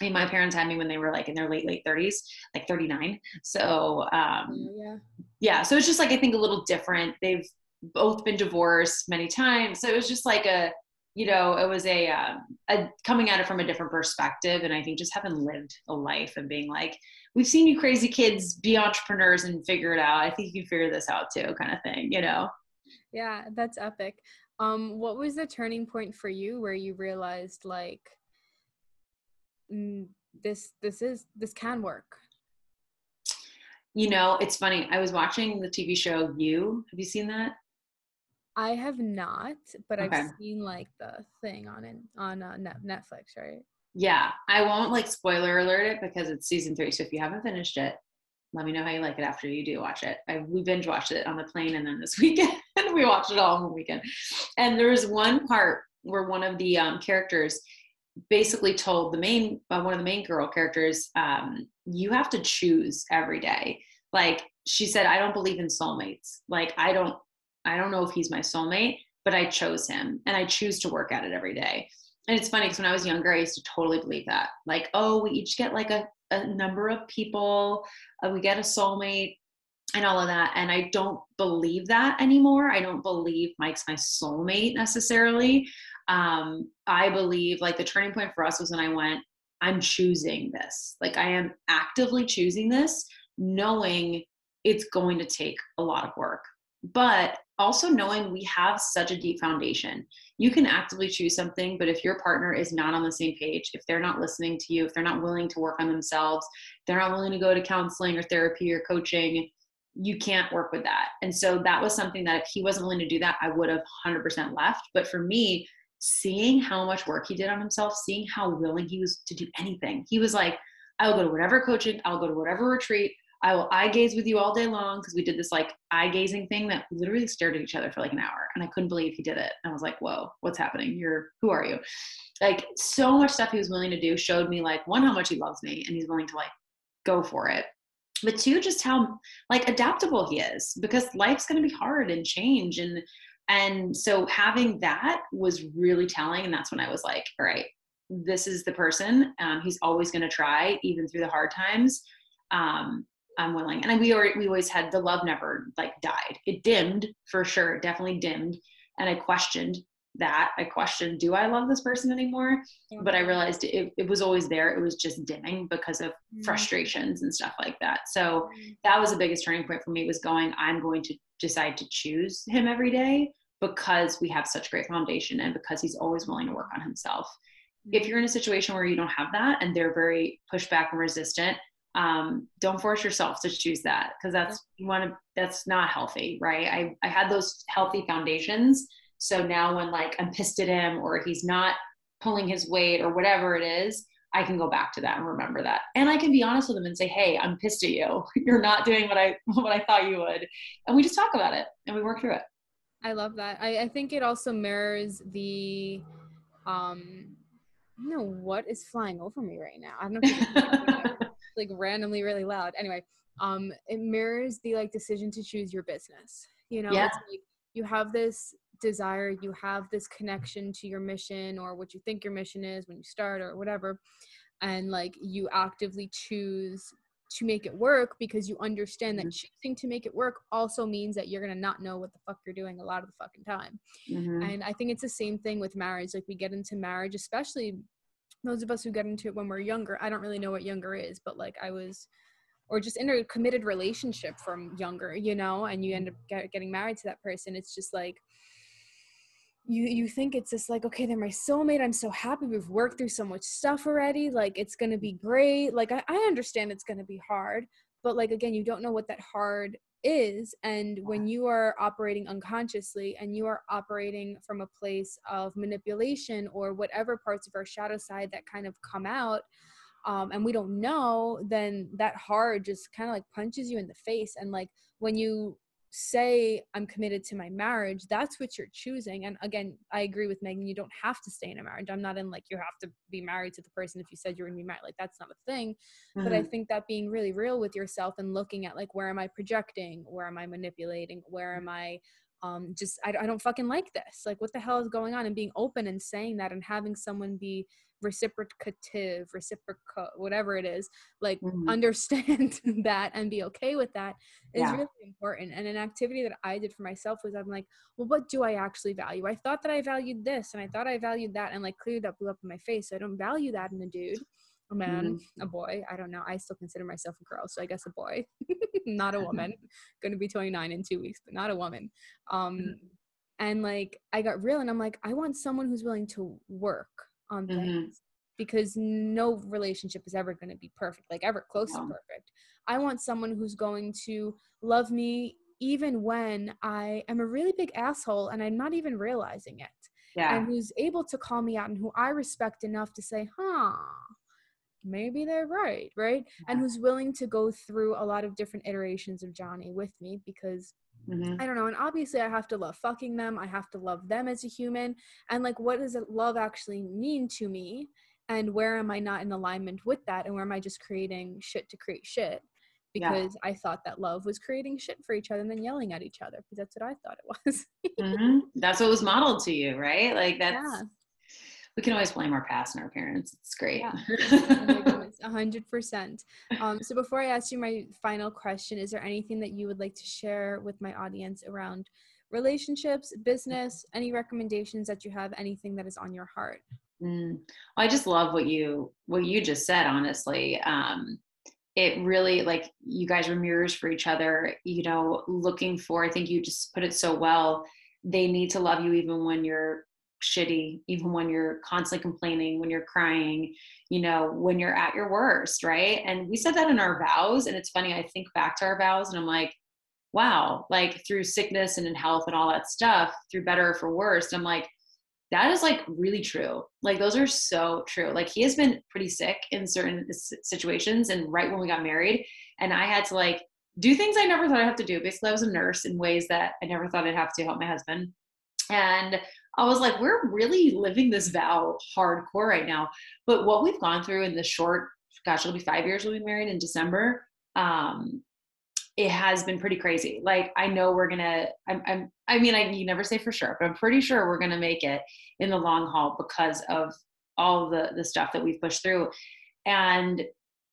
I mean, my parents had me when they were like in their late late 30s, like 39. So um, yeah, yeah. So it's just like I think a little different. They've both been divorced many times. So it was just like a, you know, it was a, um, a coming at it from a different perspective. And I think just having lived a life and being like, we've seen you crazy kids be entrepreneurs and figure it out. I think you can figure this out too, kind of thing, you know? Yeah, that's epic. Um, what was the turning point for you where you realized like, mm, this, this is, this can work? You know, it's funny. I was watching the TV show You. Have you seen that? I have not, but okay. I've seen like the thing on it on uh, Netflix, right? Yeah, I won't like spoiler alert it because it's season three. So if you haven't finished it, let me know how you like it after you do watch it. I, we binge watched it on the plane and then this weekend we watched it all on the weekend. And there was one part where one of the um, characters basically told the main uh, one of the main girl characters, um, "You have to choose every day." Like she said, "I don't believe in soulmates. Like I don't I don't know if he's my soulmate, but I chose him and I choose to work at it every day. And it's funny because when I was younger, I used to totally believe that. Like, oh, we each get like a, a number of people, uh, we get a soulmate and all of that. And I don't believe that anymore. I don't believe Mike's my soulmate necessarily. Um, I believe like the turning point for us was when I went, I'm choosing this. Like, I am actively choosing this, knowing it's going to take a lot of work. But also knowing we have such a deep foundation. You can actively choose something, but if your partner is not on the same page, if they're not listening to you, if they're not willing to work on themselves, they're not willing to go to counseling or therapy or coaching, you can't work with that. And so that was something that if he wasn't willing to do that, I would have 100% left. But for me, seeing how much work he did on himself, seeing how willing he was to do anything, he was like, I will go to whatever coaching, I'll go to whatever retreat, I will eye gaze with you all day long because we did this like eye gazing thing that literally stared at each other for like an hour. And I couldn't believe he did it. And I was like, whoa, what's happening? You're, who are you? Like so much stuff he was willing to do showed me like one, how much he loves me and he's willing to like go for it. But two, just how like adaptable he is because life's going to be hard and change. And, and so having that was really telling. And that's when I was like, all right, this is the person. Um, he's always going to try even through the hard times. Um, I'm willing. And we already, we always had the love never like died. It dimmed for sure, definitely dimmed. And I questioned that. I questioned, do I love this person anymore? But I realized it, it was always there. It was just dimming because of mm-hmm. frustrations and stuff like that. So mm-hmm. that was the biggest turning point for me was going, I'm going to decide to choose him every day because we have such great foundation and because he's always willing to work on himself. If mm-hmm. you're in a situation where you don't have that and they're very pushback and resistant, um, don't force yourself to choose that because that's you want to that's not healthy right? I, I had those healthy foundations. So now when like i'm pissed at him or he's not pulling his weight or whatever it is i can go back to that and remember that. And i can be honest with him and say hey i'm pissed at you. You're not doing what i what i thought you would. And we just talk about it and we work through it. I love that. I, I think it also mirrors the um Know what is flying over me right now. I don't know like randomly really loud. Anyway, um, it mirrors the like decision to choose your business. You know, yeah. it's like you have this desire, you have this connection to your mission or what you think your mission is when you start or whatever. and like you actively choose to make it work because you understand that Mhm. choosing to make it work also means that you're gonna not know what the fuck you're doing a lot of the fucking time. Mhm. And I think it's the same thing with marriage. Like we get into marriage, especially those of us who get into it when we're younger. I don't really know what younger is, but like I was, or just in a committed relationship from younger, you know, and you end up get, getting married to that person. It's just like you you think it's just like okay they're my soulmate i'm so happy we've worked through so much stuff already like it's gonna be great. Like i, I understand it's gonna be hard but like again you don't know what that hard is and when you are operating unconsciously and you are operating from a place of manipulation or whatever parts of our shadow side that kind of come out um, and we don't know then that hard just kind of like punches you in the face and like when you say i'm committed to my marriage that's what you're choosing. And again i agree with megan you don't have to stay in a marriage. I'm not in like you have to be married to the person if you said you're to be married. Like that's not a thing. But i Mhm. think that being really real with yourself and looking at like where am i projecting? Where am i manipulating? Where am i um just I, I don't fucking like this. Like what the hell is going on? And being open and saying that and having someone be reciprocative reciprocal whatever it is like Mhm. understand that and be okay with that is Yeah. really important. And an activity that i did for myself was i'm like well what do i actually value? I thought that i valued this and i thought i valued that and like clearly that blew up in my face. So i don't value that in a dude a man a boy i don't know. I still consider myself a girl so i guess a boy not a woman. Going to be 29 in two weeks but not a woman. Um and like i got real and i'm like i want someone who's willing to work on Mhm. things because no relationship is ever going to be perfect like ever close to perfect i want someone who's going to love me even when i am a really big asshole and i'm not even realizing it Yeah. and who's able to call me out and who I respect enough to say, huh, maybe they're right, right? And who's willing to go through a lot of different iterations of Johnny with me because Mhm. I don't know. And obviously, I have to love fucking them. I have to love them as a human. And like, what does love actually mean to me? And where am I not in alignment with that? And where am I just creating shit to create shit? Yeah. Because I thought that love was creating shit for each other and then yelling at each other. Because that's what I thought it was. Mhm. That's what was modeled to you, right? Like that's Yeah. We can always blame our past and our parents. It's great. Yeah. oh my goodness, a hundred percent. Um, so before I ask you my final question, is there anything that you would like to share with my audience around relationships, business, any recommendations that you have, anything that is on your heart? Mm. I just love what you what you just said. Honestly, um, it really like you guys were mirrors for each other. You know, looking for. I think you just put it so well. They need to love you even when you're shitty, even when you're constantly complaining, when you're crying. You know, when you're at your worst, right? And we said that in our vows. And it's funny. I think back to our vows, and I'm like. Wow, like through sickness and in health and all that stuff, through better or for worse. I'm like, that is like really true. Like those are so true. Like he has been pretty sick in certain situations and right when we got married and I had to like do things I never thought I'd have to do. Basically I was a nurse in ways that I never thought I'd have to help my husband. And I was like we're really living this vow hardcore right now. But what we've gone through in the short gosh, it'll be 5 years we'll be married in December. Um it has been pretty crazy. Like I know we're gonna. I'm. I'm I mean, I you never say for sure, but I'm pretty sure we're gonna make it in the long haul because of all the the stuff that we've pushed through. And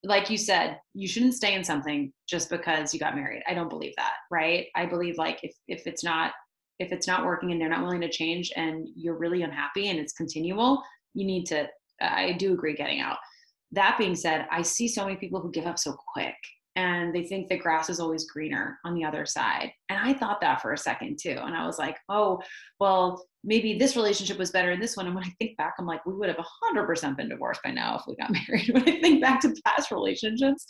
like you said, you shouldn't stay in something just because you got married. I don't believe that, right? I believe like if if it's not if it's not working and they're not willing to change and you're really unhappy and it's continual, you need to. I do agree getting out. That being said, I see so many people who give up so quick and they think the grass is always greener on the other side. And I thought that for a second too. And I was like, oh, well, maybe this relationship was better in this one. And when I think back, I'm like, we would have 100% been divorced by now if we got married. When I think back to past relationships.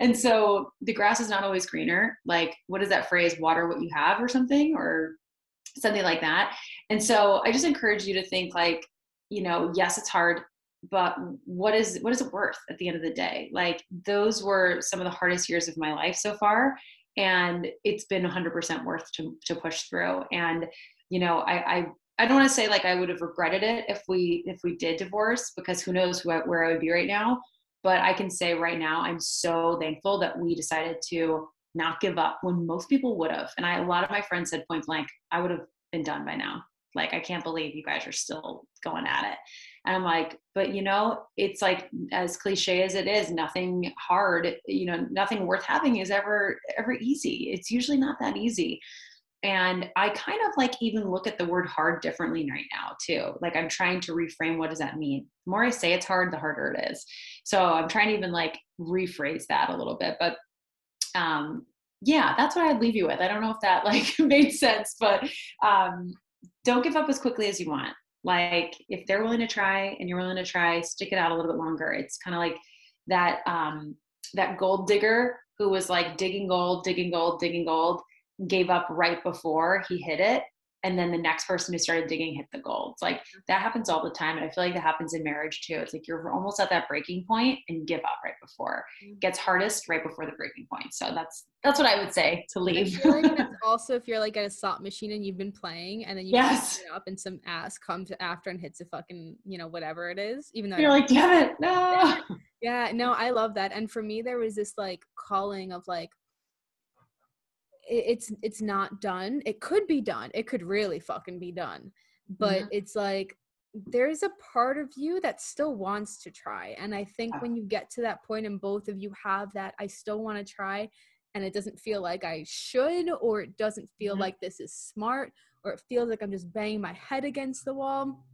And so the grass is not always greener. Like, what is that phrase? Water what you have or something, or something like that. And so I just encourage you to think like, you know, yes, it's hard but what is what is it worth at the end of the day? Like those were some of the hardest years of my life so far and it's been 100% worth to, to push through. And you know i i, I don't want to say like i would have regretted it if we if we did divorce because who knows who I, where i would be right now. But i can say right now i'm so thankful that we decided to not give up when most people would have and i a lot of my friends said point blank i would have been done by now like i can't believe you guys are still going at it And I'm like, but you know, it's like as cliche as it is, nothing hard, you know, nothing worth having is ever ever easy. It's usually not that easy. And I kind of like even look at the word hard differently right now too. Like I'm trying to reframe what does that mean? The more I say it's hard, the harder it is. So I'm trying to even like rephrase that a little bit. But um yeah, that's what I'd leave you with. I don't know if that like made sense, but um don't give up as quickly as you want. Like if they're willing to try and you're willing to try, stick it out a little bit longer. It's kind of like that um that gold digger who was like digging gold, digging gold, digging gold gave up right before he hit it and then the next person who started digging hit the gold. It's like that happens all the time. And I feel like that happens in marriage too. It's like you're almost at that breaking point and give up right before. It gets hardest right before the breaking point. So that's that's what I would say to leave. like also if you're like at a slot machine and you've been playing and then you yes. up and some ass comes after and hits a fucking, you know, whatever it is. Even though you're like, damn it, no. Yeah, no, I love that. And for me there was this like calling of like, it's it's not done. It could be done. It could really fucking be done. But mm-hmm. it's like there's a part of you that still wants to try. And i think when you get to that point and both of you have that i still want to try and it doesn't feel like i should or it doesn't feel mm-hmm. like this is smart or it feels like i'm just banging my head against the wall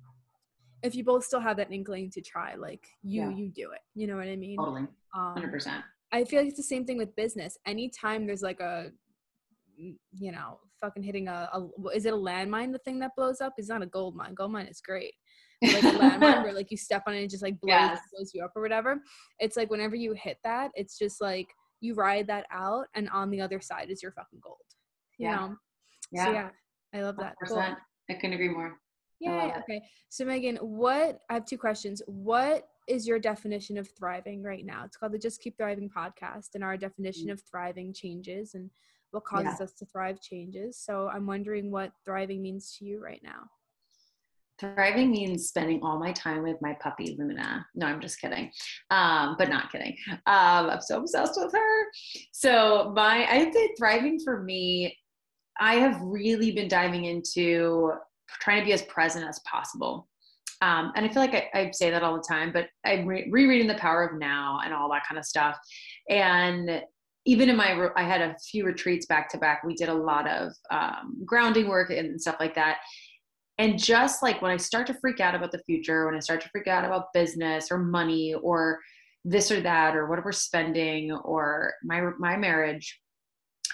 if you both still have that inkling to try like you yeah. you do it. You know what i mean? Totally. 100% um, I feel like it's the same thing with business. Anytime there's like a you know, fucking hitting a, a is it a landmine? The thing that blows up is not a gold mine. Gold mine is great. like a landmine where like you step on it and just like blows, yes. blows you up or whatever. It's like whenever you hit that, it's just like you ride that out, and on the other side is your fucking gold. You yeah. know? Yeah. So yeah, I love that. Cool. I couldn't agree more. Yeah. Okay. So Megan, what I have two questions. What is your definition of thriving right now? It's called the Just Keep Thriving podcast, and our definition mm-hmm. of thriving changes. And what causes yeah. us to thrive changes. So I'm wondering what thriving means to you right now. Thriving means spending all my time with my puppy Luna. No, I'm just kidding, um, but not kidding. Um, I'm so obsessed with her. So my, I'd say thriving for me, I have really been diving into trying to be as present as possible. Um, and I feel like I, I, say that all the time, but I'm re- rereading The Power of Now and all that kind of stuff. And even in my i had a few retreats back to back. We did a lot of um, grounding work and stuff like that. And just like when i start to freak out about the future when i start to freak out about business or money or this or that or what we're spending or my my marriage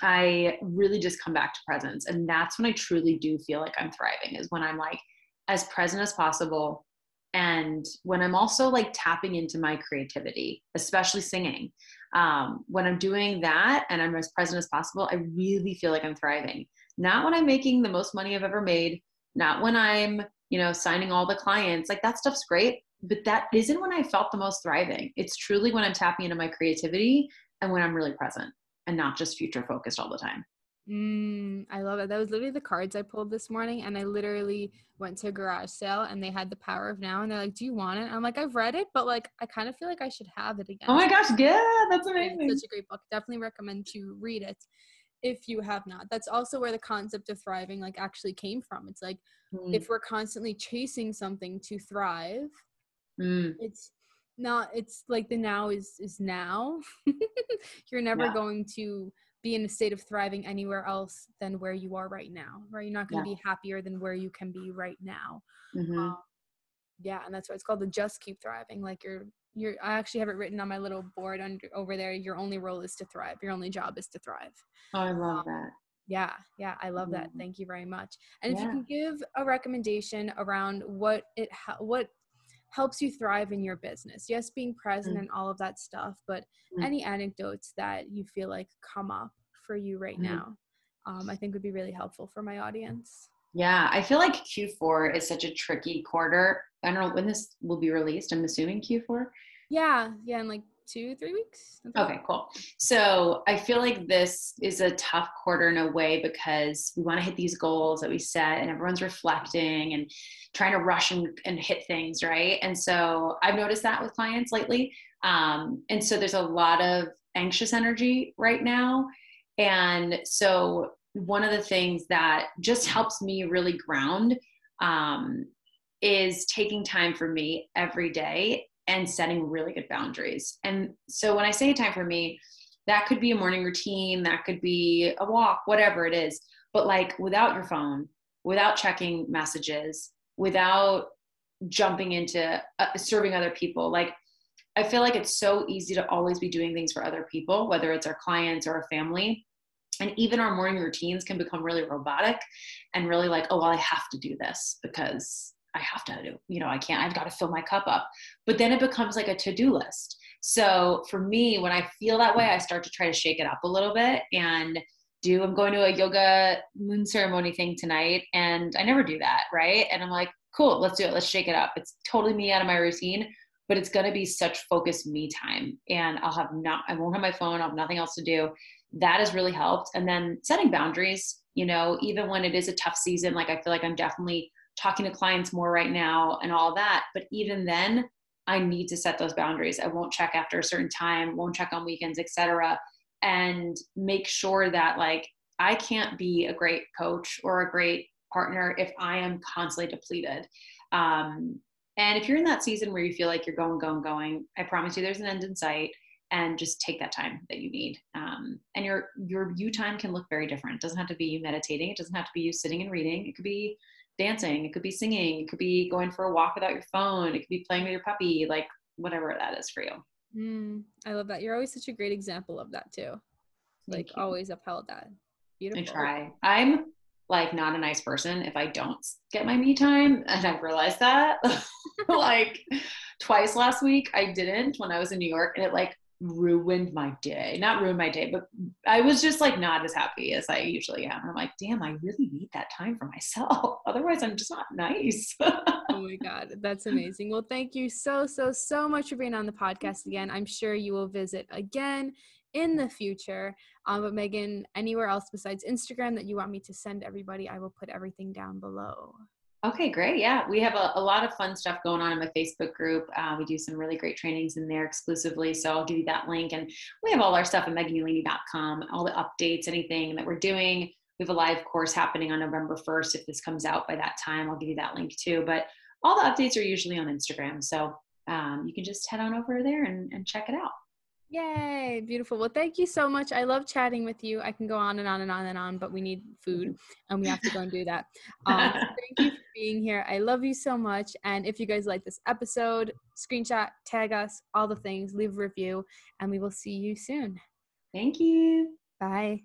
i really just come back to presence. And that's when i truly do feel like i'm thriving is when i'm like as present as possible and when i'm also like tapping into my creativity especially singing um, when I'm doing that and I'm as present as possible, I really feel like I'm thriving. Not when I'm making the most money I've ever made, not when I'm, you know, signing all the clients. Like that stuff's great, but that isn't when I felt the most thriving. It's truly when I'm tapping into my creativity and when I'm really present and not just future focused all the time. Mm, I love it. That was literally the cards I pulled this morning, and I literally went to a garage sale, and they had the Power of Now, and they're like, "Do you want it?" I'm like, "I've read it, but like, I kind of feel like I should have it again." Oh my gosh, yeah, that's amazing. It's such a great book. Definitely recommend to read it if you have not. That's also where the concept of thriving like actually came from. It's like mm. if we're constantly chasing something to thrive, mm. it's not. It's like the now is is now. You're never yeah. going to be in a state of thriving anywhere else than where you are right now right you're not going to yeah. be happier than where you can be right now mm-hmm. um, yeah and that's why it's called the just keep thriving like you're you're i actually have it written on my little board under over there your only role is to thrive your only job is to thrive oh i love um, that yeah yeah i love that mm-hmm. thank you very much and yeah. if you can give a recommendation around what it ha- what helps you thrive in your business. Yes, being present mm. and all of that stuff, but mm. any anecdotes that you feel like come up for you right mm. now, um, I think would be really helpful for my audience. Yeah, I feel like Q4 is such a tricky quarter. I don't know when this will be released. I'm assuming Q4. Yeah, yeah, in like two, three weeks. Okay, cool. So I feel like this is a tough quarter in a way because we want to hit these goals that we set and everyone's reflecting and trying to rush and, and hit things, right? And so I've noticed that with clients lately. Um, and so there's a lot of anxious energy right now. And so one of the things that just helps me really ground um, is taking time for me every day and setting really good boundaries. And so when I say time for me, that could be a morning routine, that could be a walk, whatever it is. But like without your phone, without checking messages, without jumping into uh, serving other people, like I feel like it's so easy to always be doing things for other people, whether it's our clients or our family. And even our morning routines can become really robotic and really like, oh, well, I have to do this because I have to do, you know, I can't, I've got to fill my cup up. But then it becomes like a to do list. So for me, when I feel that way, I start to try to shake it up a little bit and do, I'm going to a yoga moon ceremony thing tonight. And I never do that. Right. And I'm like, cool, let's do it. Let's shake it up. It's totally me out of my routine but it's to be such focused me time and i'll have not i won't have my phone i'll have nothing else to do that has really helped and then setting boundaries you know even when it is a tough season like i feel like i'm definitely talking to clients more right now and all that but even then i need to set those boundaries i won't check after a certain time won't check on weekends etc and make sure that like i can't be a great coach or a great partner if i am constantly depleted um, and if you're in that season where you feel like you're going, going, going, I promise you there's an end in sight and just take that time that you need. Um, and your your you time can look very different. It doesn't have to be you meditating. It doesn't have to be you sitting and reading. It could be dancing. It could be singing. It could be going for a walk without your phone. It could be playing with your puppy. Like whatever that is for you. Mm, I love that. You're always such a great example of that too. Thank like you. always upheld that. Beautiful. I try. I'm like not a nice person if I don't get my me time. And I've realized that like twice last week I didn't when I was in New York and it like ruined my day. Not ruined my day, but I was just like not as happy as I usually am. I'm like, damn, I really need that time for myself. Otherwise I'm just not nice. oh my God. That's amazing. Well, thank you so, so, so much for being on the podcast again. I'm sure you will visit again in the future. Um, but Megan, anywhere else besides Instagram that you want me to send everybody, I will put everything down below. Okay, great. Yeah, we have a, a lot of fun stuff going on in my Facebook group. Uh, we do some really great trainings in there exclusively. So I'll give you that link. And we have all our stuff at meganyelaney.com, all the updates, anything that we're doing. We have a live course happening on November 1st. If this comes out by that time, I'll give you that link too. But all the updates are usually on Instagram. So um, you can just head on over there and, and check it out. Yay, beautiful. Well, thank you so much. I love chatting with you. I can go on and on and on and on, but we need food and we have to go and do that. Um, thank you for being here. I love you so much. And if you guys like this episode, screenshot, tag us, all the things, leave a review, and we will see you soon. Thank you. Bye.